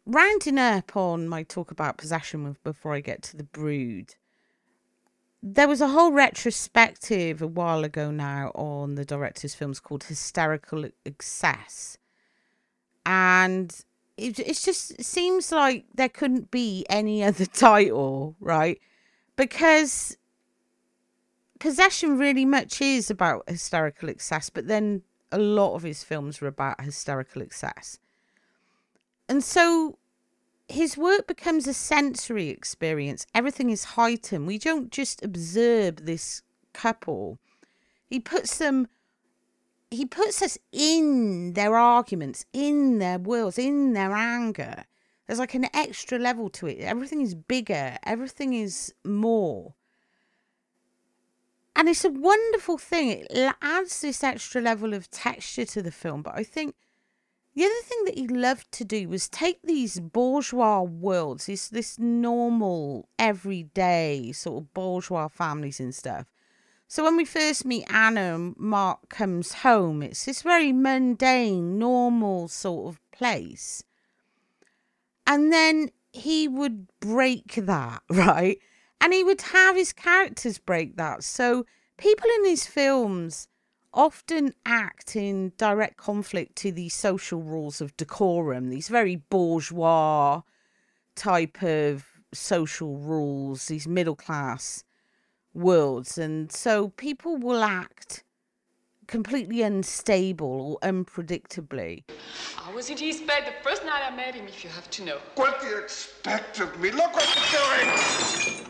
Rounding up on my talk about possession before I get to the brood, there was a whole retrospective a while ago now on the director's films called Hysterical Excess. And it, it just seems like there couldn't be any *laughs* other title, right? Because possession really much is about hysterical excess, but then a lot of his films are about hysterical excess. And so his work becomes a sensory experience. Everything is heightened. We don't just observe this couple. He puts them he puts us in their arguments, in their wills, in their anger. There's like an extra level to it. Everything is bigger, everything is more. And it's a wonderful thing. It adds this extra level of texture to the film. But I think the other thing that he loved to do was take these bourgeois worlds, this this normal, everyday sort of bourgeois families and stuff, so when we first meet Anna Mark comes home, it's this very mundane, normal sort of place. And then he would break that, *laughs* right? And he would have his characters break that. So people in his films often act in direct conflict to these social rules of decorum, these very bourgeois type of social rules, these middle class worlds. And so people will act completely unstable or unpredictably. I was in his bed the first night I met him, if you have to know. What do you expect of me? Look what you're doing!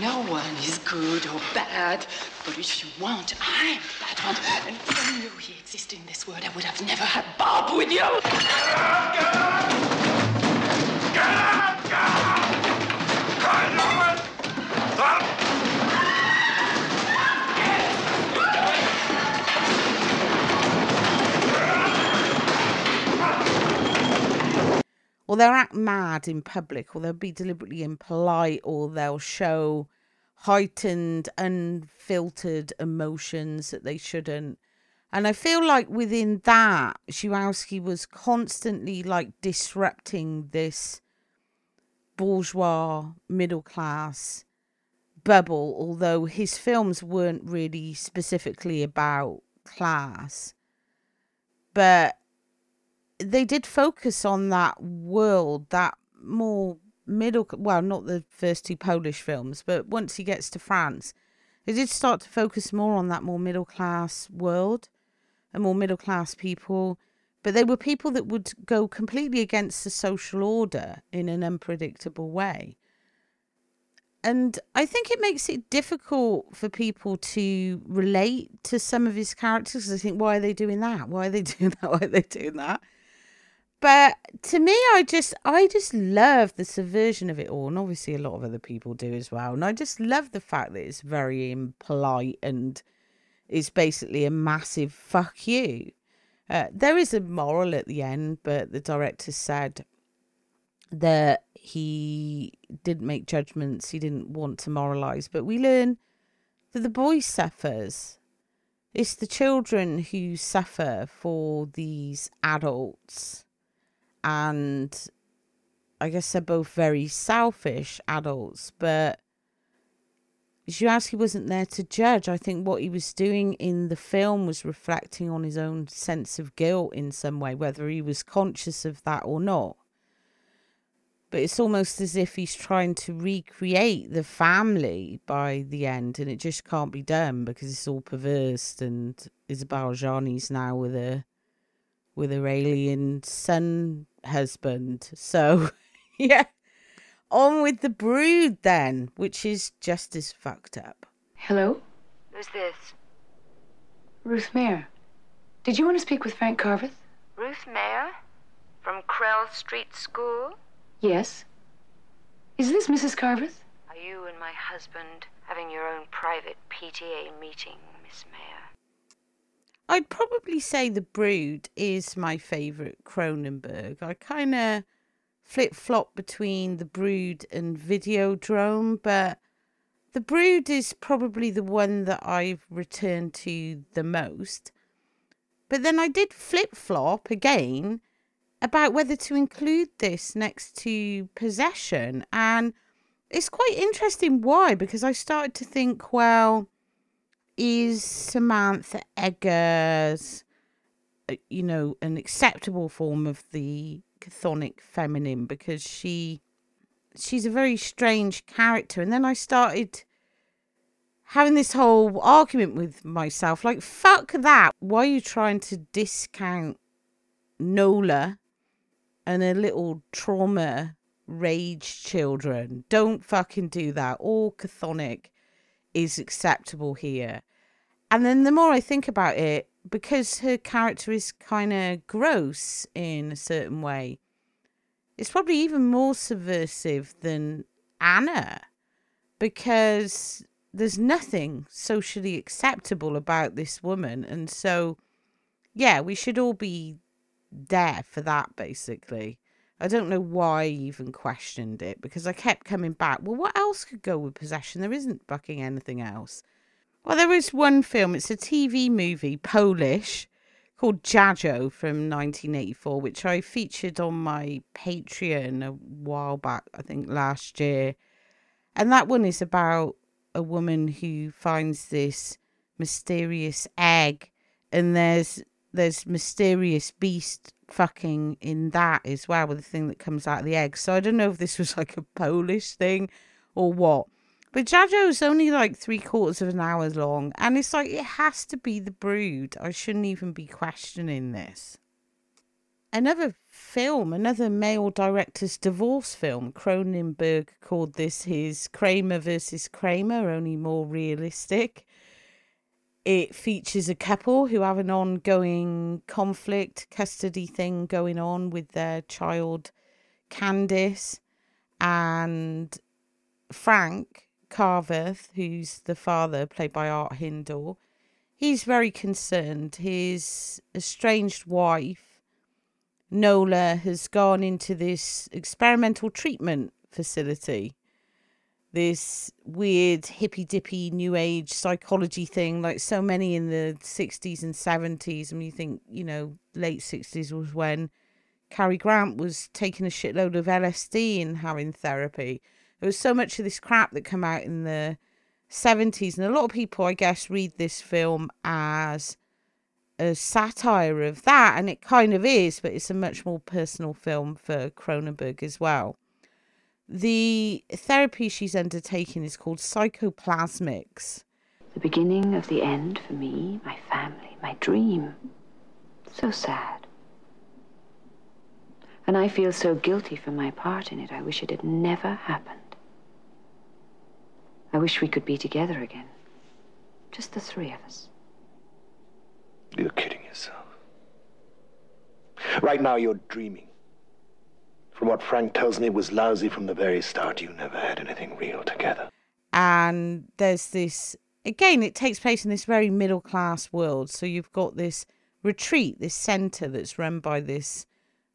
No one is good or bad, but if you want, I'm the bad one. And if I knew he existed in this world, I would have never had Bob with you. Get up! Get up! Get up! Get up! Or they'll act mad in public, or they'll be deliberately impolite, or they'll show heightened, unfiltered emotions that they shouldn't. And I feel like within that, Zulawski was constantly like disrupting this bourgeois middle class bubble, although his films weren't really specifically about class. But they did focus on that world, that more middle. Well, not the first two Polish films, but once he gets to France, they did start to focus more on that more middle class world and more middle class people. But they were people that would go completely against the social order in an unpredictable way. And I think it makes it difficult for people to relate to some of his characters. I think, why are they doing that? Why are they *laughs* doing that? Why are they doing that? But to me i just i just love the subversion of it all and obviously a lot of other people do as well and i just love the fact that it's very impolite and is basically a massive fuck you. Uh, there is a moral at the end but the director said that he didn't make judgments he didn't want to moralize but we learn that the boy suffers. It's the children who suffer for these adults and I guess they're both very selfish adults, but Zulawski wasn't there to judge. I think what he was doing in the film was reflecting on his own sense of guilt in some way, whether he was conscious of that or not. But it's almost as if he's trying to recreate the family by the end, and it just can't be done because it's all perverse. And Isabelle Adjani's now with a with her alien son husband. So, *laughs* yeah. On with the brood then, which is just as fucked up. Hello? Who's this? Ruth Mayer. Did you want to speak with Frank Carveth? Ruth Mayer? From Krell Street School? Yes. Is this Mrs. Carveth? Are you and my husband having your own private PTA meeting, Miss Mayer? I'd probably say The Brood is my favourite Cronenberg. I kind of flip flop between The Brood and Videodrome, but The Brood is probably the one that I've returned to the most. But then I did flip flop again about whether to include this next to Possession. And it's quite interesting why, because I started to think, well, is Samantha Eggar's, uh, you know, an acceptable form of the chthonic feminine? Because she she's a very strange character. And then I started having this whole argument with myself like, fuck that. Why are you trying to discount Nola and her little trauma rage children? Don't fucking do that. All chthonic is acceptable here. And then the more I think about it, because her character is kind of gross in a certain way, it's probably even more subversive than Anna because there's nothing socially acceptable about this woman. And so, yeah, we should all be there for that, basically. I don't know why I even questioned it because I kept coming back. Well, what else could go with possession? There isn't fucking anything else. Well, there is one film. It's a TV movie, Polish, called Dziadzio from 1984, which I featured on my Patreon a while back, I think last year. And that one is about a woman who finds this mysterious egg, and there's there's mysterious beast fucking in that as well with the thing that comes out of the egg. So I don't know if this was *laughs* like a Polish thing or what. But is only like three quarters of an hour long, and it's like it has to be the brood. I shouldn't even be questioning this. Another film, another male director's divorce film, Cronenberg called this his Kramer versus Kramer, only more realistic. It features a couple who have an ongoing conflict, custody thing going on with their child, Candice, and Frank Carveth, who's the father, played by Art Hindle. He's very concerned. His estranged wife Nola has gone into this experimental treatment facility. This weird hippy dippy new age psychology thing, like so many in the 60s and 70s. I mean, you think, you know, late 60s was when Cary Grant was taking a shitload of LSD and having therapy. There was so much of this crap that came out in the 70s, and a lot of people, I guess, read this film as a satire of that, and it kind of is, but it's a much more personal film for Cronenberg as well. The therapy she's undertaking is called psychoplasmics. The beginning of the end for me, my family, my dream. So sad. And I feel so guilty for my part in it. I wish it had never happened. I wish we could be together again. Just the three of us. You're kidding yourself. Right now, you're dreaming. From what Frank tells me was lousy from the very start, you never had anything real together. And there's this, again, it takes place in this very middle class world. So you've got this retreat, this center that's run by this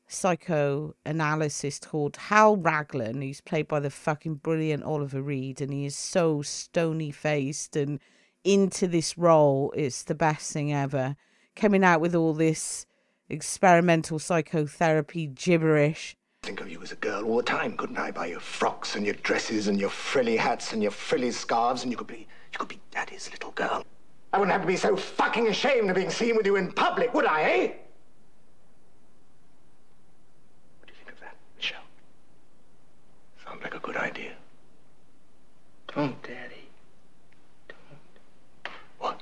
psychoanalyst called Hal Raglan, who's played by the fucking brilliant Oliver Reed, and he is so stony faced and into this role. It's the best thing ever coming out with all this experimental psychotherapy gibberish. Think of you as a girl all the time, couldn't I? By your frocks and your dresses and your frilly hats and your frilly scarves, and you could be you could be daddy's little girl. I wouldn't have to be so fucking ashamed of being seen with you in public, would I, eh? What do you think of that, Michelle? Sounds like a good idea. Don't, Daddy. Don't. What?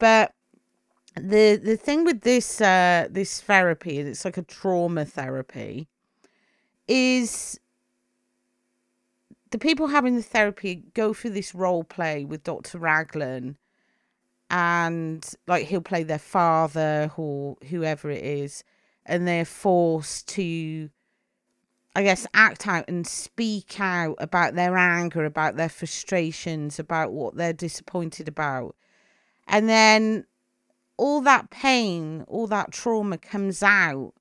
But the the thing with this uh this therapy, is it's like a trauma therapy, is the people having the therapy go through this role play with Dr. Raglan and like he'll play their father or whoever it is and they're forced to I guess act out and speak out about their anger, about their frustrations, about what they're disappointed about. And then all that pain, all that trauma comes out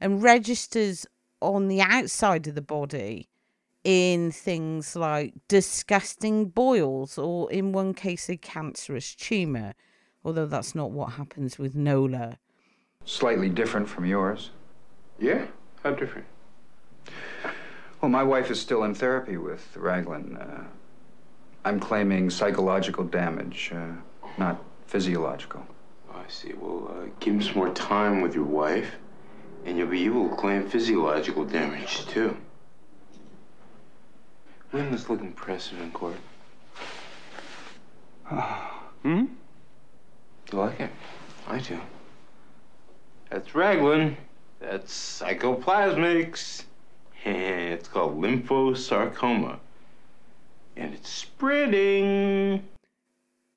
and registers on the outside of the body in things like disgusting boils or in one case a cancerous tumor although that's not what happens with nola Slightly different from yours. Yeah? How different? Well, my wife is still in therapy with Raglan. Uh, I'm claiming psychological damage, uh, not physiological. Oh, I see. Well, uh, give him some more time with your wife, and you'll be able to claim physiological damage, too. Wouldn't this look impressive in court? *sighs* hmm? You like it? I do. That's Raglan. That's psychoplasmics. *laughs* it's called lymphosarcoma. And it's spreading.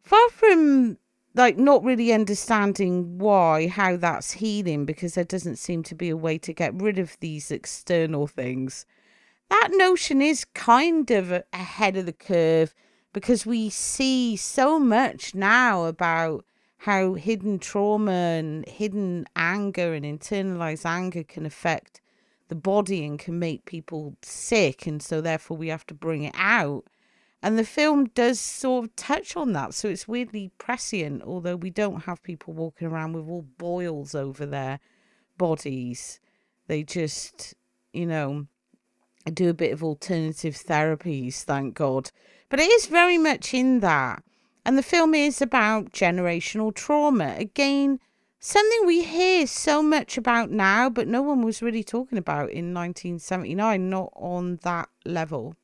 far from like not really understanding why how that's healing because there doesn't seem to be a way to get rid of these external things. That notion is kind of ahead of the curve because we see so much now about how hidden trauma and hidden anger and internalized anger can affect the body and can make people sick and so therefore we have to bring it out and the film does sort of touch on that. So it's weirdly prescient, although we don't have people walking around with all boils over their bodies. They just, you know, do a bit of alternative therapies, thank God. But it is very much in that. And the film is about generational trauma. Again, something we hear so much about now, but no one was really talking about in 1979, not on that level.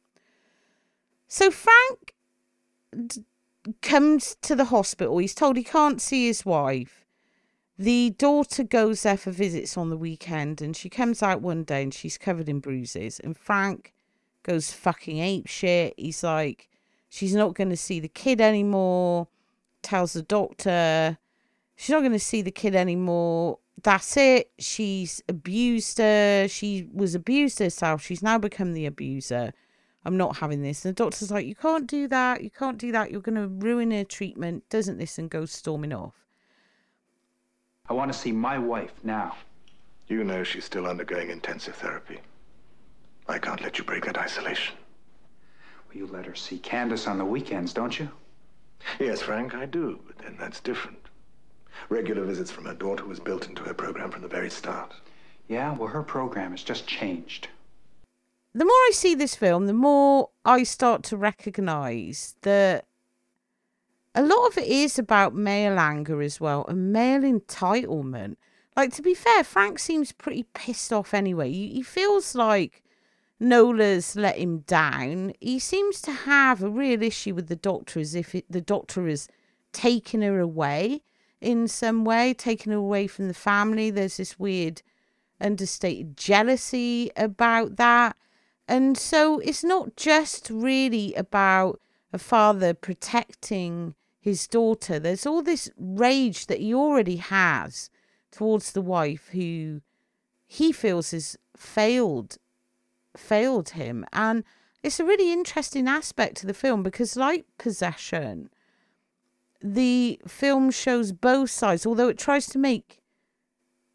So Frank d- comes to the hospital. He's told he can't see his wife. The daughter goes there for visits on the weekend and she comes out one day and she's covered in bruises. And Frank goes fucking ape shit. He's like, she's not going to see the kid anymore. Tells the doctor, she's not going to see the kid anymore. That's it. She's abused her. She was abused herself. She's now become the abuser. I'm not having this. And the doctor's like, You can't do that. You can't do that. You're going to ruin her treatment. Doesn't listen, goes storming off. I want to see my wife now. You know she's still undergoing intensive therapy. I can't let you break that isolation. Well, you let her see Candice on the weekends, don't you? Yes, Frank, I do, but then that's different. Regular visits from her daughter was built into her program from the very start. Yeah, well, her program has just changed. The more I see this film, the more I start to recognize that a lot of it is about male anger as well and male entitlement. Like, to be fair, Frank seems pretty pissed off anyway. He, feels like Nola's let him down. He seems to have a real issue with the doctor as if it, the doctor is taking her away in some way, taking her away from the family. There's this weird understated jealousy about that. And so it's not just really about a father protecting his daughter. There's all this rage that he already has towards the wife who he feels has failed failed him. And it's a really interesting aspect to the film because like possession, the film shows both sides, although it tries to make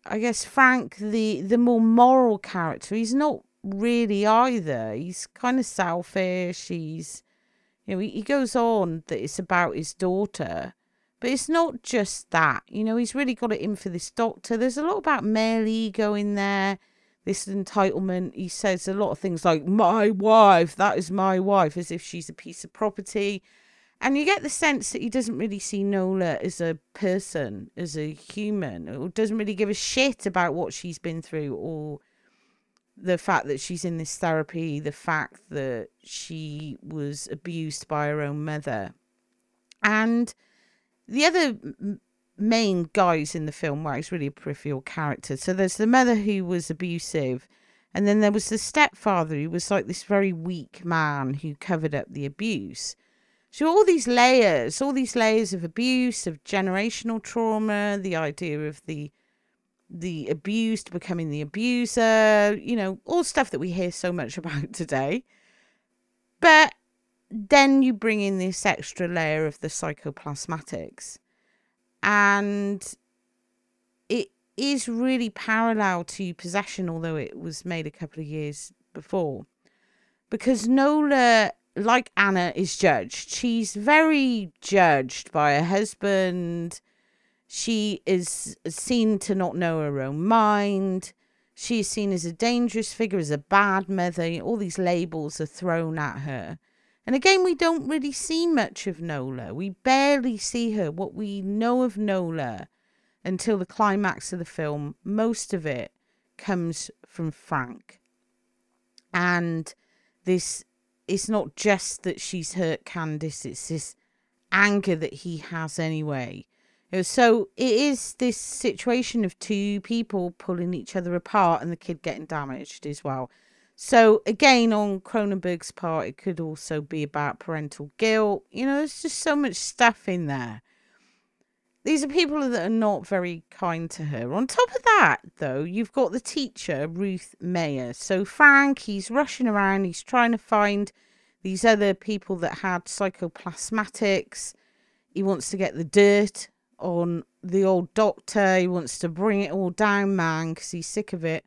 I guess Frank the the more moral character. He's not really either. He's kind of selfish. He's you know, he, he goes on that it's about his daughter. But it's not just that. You know, he's really got it in for this doctor. There's a lot about male ego in there, this entitlement. He says a lot of things like, my wife, that is my wife, as if she's a piece of property. And you get the sense that he doesn't really see Nola as a person, as a human, or doesn't really give a shit about what she's been through or the fact that she's in this therapy, the fact that she was abused by her own mother. And the other main guys in the film, were really a peripheral character. So there's the mother who was abusive, and then there was the stepfather who was like this very weak man who covered up the abuse. So all these layers, all these layers of abuse, of generational trauma, the idea of the the abused becoming the abuser, you know, all stuff that we hear so much *laughs* about today. But then you bring in this extra layer of the psychoplasmatics. And it is really parallel to Possession, although it was made a couple of years before. Because Nola, like Anna, is judged. She's very judged by her husband. She is seen to not know her own mind. She is seen as a dangerous figure, as a bad mother. All these labels are thrown at her. And again, we don't really see much of Nola. We barely see her. What we know of Nola until the climax of the film, most of it comes from Frank. And this it's not just that she's hurt Candice, it's this anger that he has anyway. So it is this situation of two people pulling each other apart and the kid getting damaged as well. So again, on Cronenberg's part, it could also be about parental guilt. You know, there's just so much stuff in there. These are people that are not very kind to her. On top of that, though, you've got the teacher, Ruth Mayer. So Frank, he's rushing around, he's trying to find these other people that had psychoplasmatics. He wants to get the dirt on the old doctor. He wants to bring it all down, man, because he's sick of it.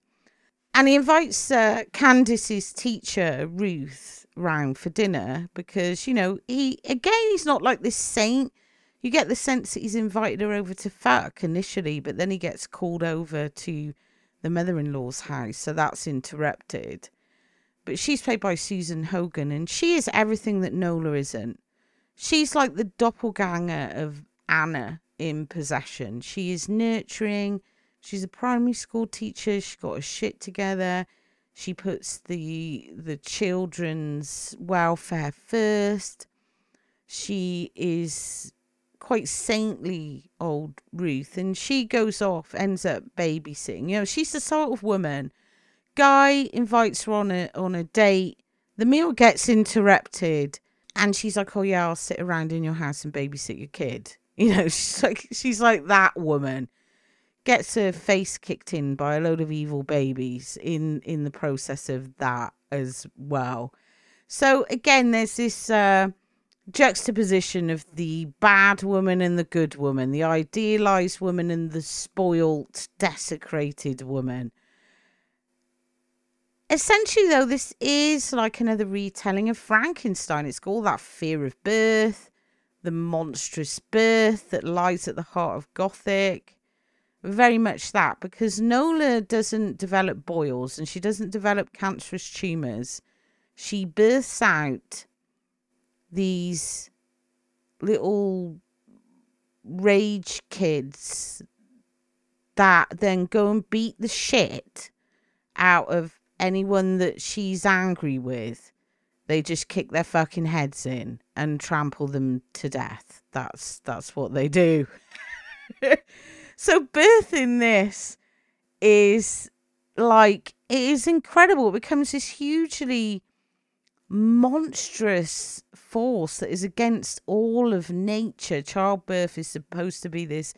And he invites uh, Candice's teacher, Ruth, round for dinner because, you know, he, again, he's not like this saint. You get the sense that he's invited her over to fuck initially, but then he gets called over to the mother in law's house. So that's interrupted. But she's played by Susan Hogan, and she is everything that Nola isn't. She's like the doppelganger of Anna in Possession. She is nurturing She's a primary school teacher. She's got her shit together. She puts the the children's welfare first. She is quite saintly old Ruth and she goes off, ends up babysitting. You know, she's the sort of woman. Guy invites her on a on a date. The meal gets interrupted and she's like, Oh yeah, I'll sit around in your house and babysit your kid. You know, *laughs* she's like she's like that woman gets her face kicked in by a load of evil babies in in the process of that as well. So again, there's this uh, juxtaposition of the bad woman and the good woman, the idealized woman and the spoilt, desecrated woman. Essentially, though, this is like another retelling of Frankenstein. It's got all that fear of birth, the monstrous birth that lies at the heart of Gothic very much that because Nola doesn't develop boils and she doesn't develop cancerous tumors. She births out these little rage kids that then go and beat the shit out of anyone that she's angry with. They just kick their fucking heads in and trample them to death. That's that's what they do. *laughs* So birthing this is like it is incredible. It becomes this hugely monstrous force that is against all of nature. Childbirth is supposed to be this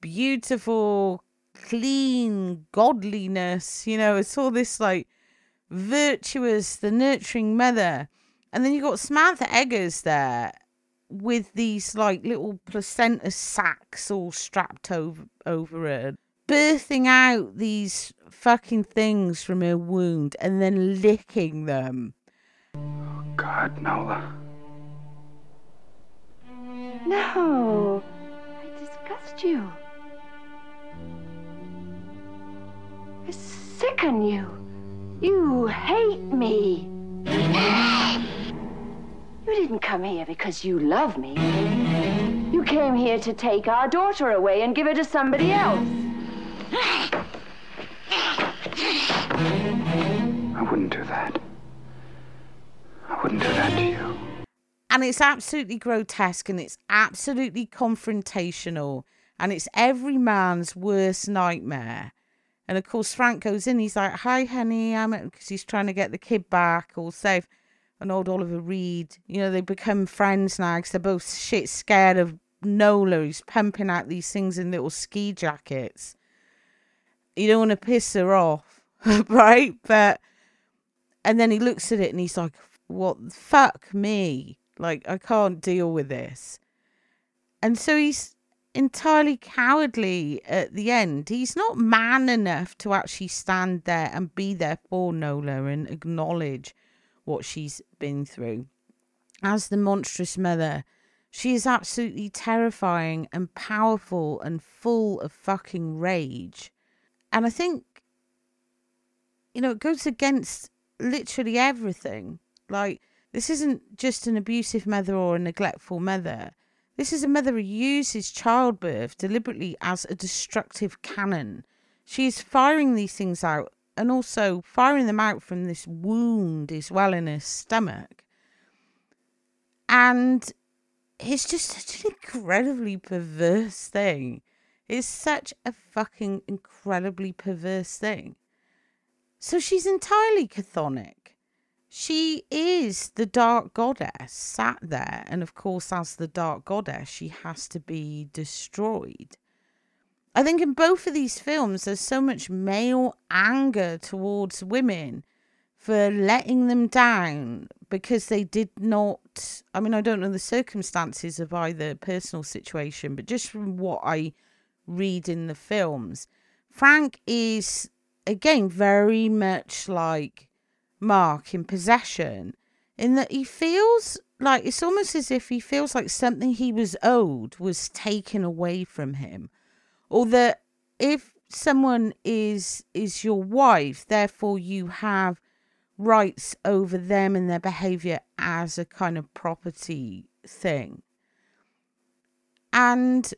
beautiful, clean godliness. You know, it's all this like virtuous, the nurturing mother. And then you've got Samantha Eggar's there with these like little placenta sacks all strapped over over her, birthing out these fucking things from her wound and then licking them. Oh God, Nola. No, I disgust you. I sicken you. You hate me. You didn't come here because you love me. You came here to take our daughter away and give her to somebody else. I wouldn't do that. I wouldn't do that to you. And it's absolutely grotesque and it's absolutely confrontational and it's every man's worst nightmare. And of course, Frank goes in, he's like, Hi, honey, I'm because he's trying to get the kid back all safe and old Oliver Reed. You know, they become friends now because they're both shit scared of Nola, who's pumping out these things in little ski jackets. You don't want to piss her off, *laughs* right? But, and then he looks at it and he's like, what, fuck me. Like, I can't deal with this. And so he's, entirely cowardly at the end. He's not man enough to actually stand there and be there for Nola and acknowledge what she's been through. As the monstrous mother, she is absolutely terrifying and powerful and full of fucking rage. And I think, you know, it goes against literally everything. Like, this isn't just an abusive mother or a neglectful mother. This is a mother who uses childbirth deliberately as a destructive cannon. She is firing these things out and also firing them out from this wound as well in her stomach. And it's just such an incredibly perverse thing. It's such a fucking incredibly perverse thing. So she's entirely chthonic. She is the dark goddess sat there, and of course, as the dark goddess, she has to be destroyed. I think in both of these films, there's so much male anger towards women for letting them down because they did not. I mean, I don't know the circumstances of either personal situation, but just from what I read in the films, Frank is again very much like Mark in possession, in that he feels like it's almost as if he feels like something he was owed was taken away from him, or that if someone is is your wife, therefore you have rights over them and their behavior as a kind of property thing. And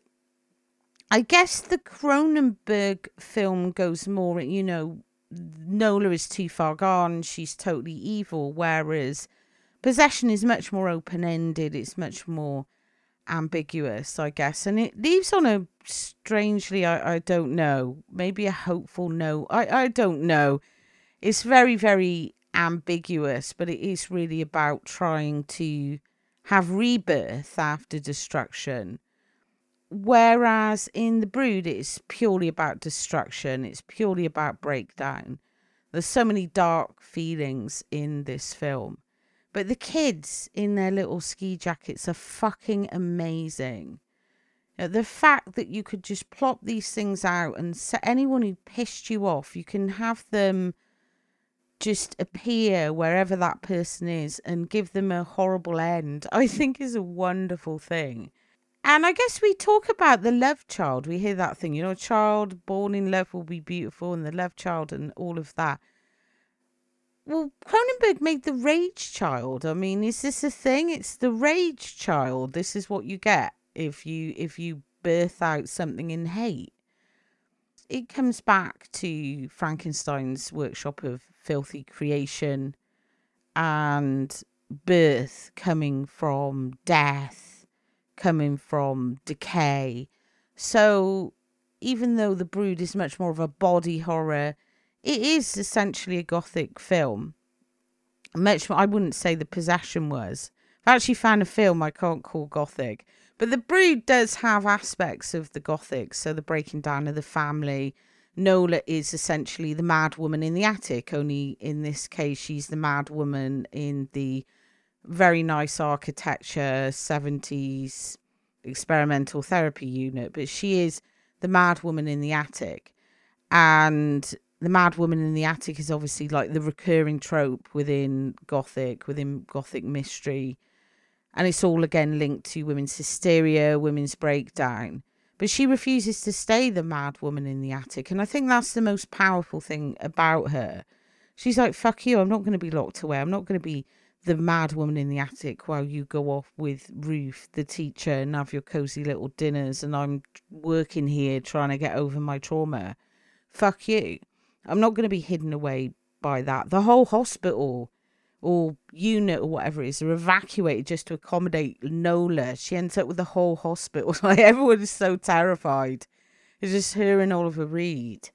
I guess the Cronenberg film goes more, you know, Nola is too far gone, she's totally evil, whereas Possession is much more open ended, it's much more ambiguous, I guess. And it leaves on a strangely, I, I don't know, maybe a hopeful note. I, I don't know. It's very, very ambiguous, but it is really about trying to have rebirth after destruction. Whereas in The Brood, it's purely about destruction, it's purely about breakdown. There's so many dark feelings in this film. But the kids in their little ski jackets are fucking amazing. The fact that you could just plop these things out and set anyone who pissed you off, you can have them just appear wherever that person is and give them a horrible end, *laughs* I think is a wonderful thing. And I guess we talk about the love child. We hear that thing, you know, a child born in love will be beautiful and the love child and all of that. Well, Cronenberg made the rage child. I mean, is this a thing? It's the rage child. This is what you get if you if you birth out something in hate. It comes back to Frankenstein's workshop of filthy creation and birth coming from death, coming from decay. So even though The Brood is much more of a body horror, it is essentially a gothic film. Much I wouldn't say The Possession was. I've actually found a film I can't call gothic. But The Brood does have aspects of the gothic, so the breaking down of the family, Nola is essentially the mad woman in the attic, only in this case, she's the mad woman in the very nice architecture, 70s experimental therapy unit, but she is the mad woman in the attic. And the mad woman in the attic is obviously like the recurring trope within Gothic, within Gothic mystery. And it's all again linked to women's hysteria, women's breakdown. But she refuses to stay the mad woman in the attic. And I think that's the most powerful thing about her. She's like, fuck you, I'm not going to be locked away. I'm not going to be the mad woman in the attic while you go off with Ruth, the teacher, and have your cozy little dinners. And I'm working here trying to get over my trauma. Fuck you. I'm not going to be hidden away by that. The whole hospital or unit or whatever it is are evacuated just to accommodate Nola. She ends up with the whole hospital. *laughs* Like everyone is so terrified. It's just her and Oliver Reed.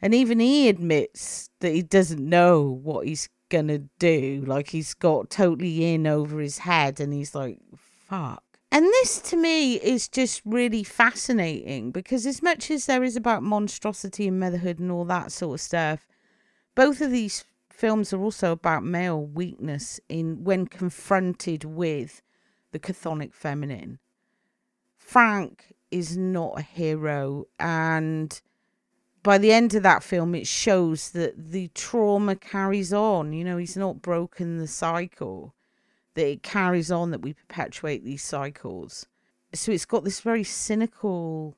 And even he admits that he doesn't know what he's gonna do. Like he's got totally in over his head and he's like, fuck. And this to me is just really fascinating because as much as there is about monstrosity and motherhood and all that sort of stuff, both of these films are also about male weakness in when confronted with the chthonic feminine. Frank is not a hero. And by the end of that film, it shows that the trauma carries on. You know, he's not broken the cycle, that it carries on, that we perpetuate these cycles. So it's got this very cynical,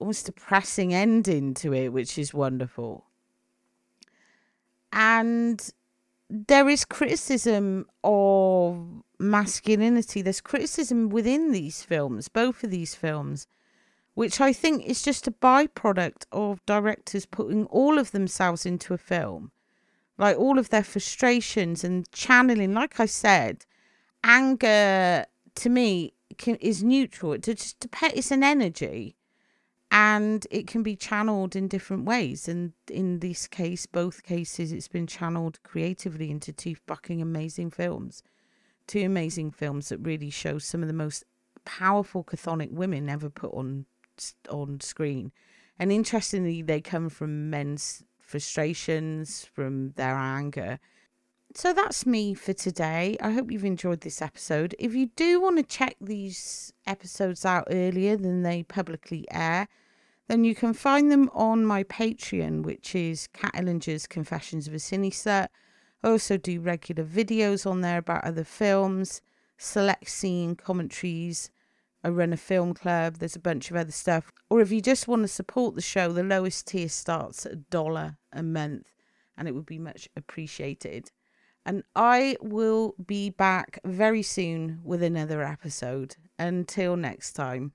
almost depressing ending to it, which is wonderful. And there is criticism of masculinity. There's criticism within these films, both of these films, which I think is just a byproduct of directors putting all of themselves into a film, like all of their frustrations and channeling. Like I said, anger to me can, is neutral. It just. It's an energy and it can be channeled in different ways. And in this case, both cases, it's been channeled creatively into two fucking amazing films. Two amazing films that really show some of the most powerful chthonic women ever put on on screen. And interestingly, they come from men's frustrations, from their anger. So that's me for today. I hope you've enjoyed this episode. If you do want to check these episodes out earlier than they publicly air, then you can find them on my Patreon, which is Kat Ellinger's Confessions of a Slut. I also do regular videos on there about other films, select scene commentaries. I run a film club. There's a bunch of other stuff. Or if you just want to support the show, the lowest tier starts at a dollar a month, and it would be much appreciated. And I will be back very soon with another episode. Until next time.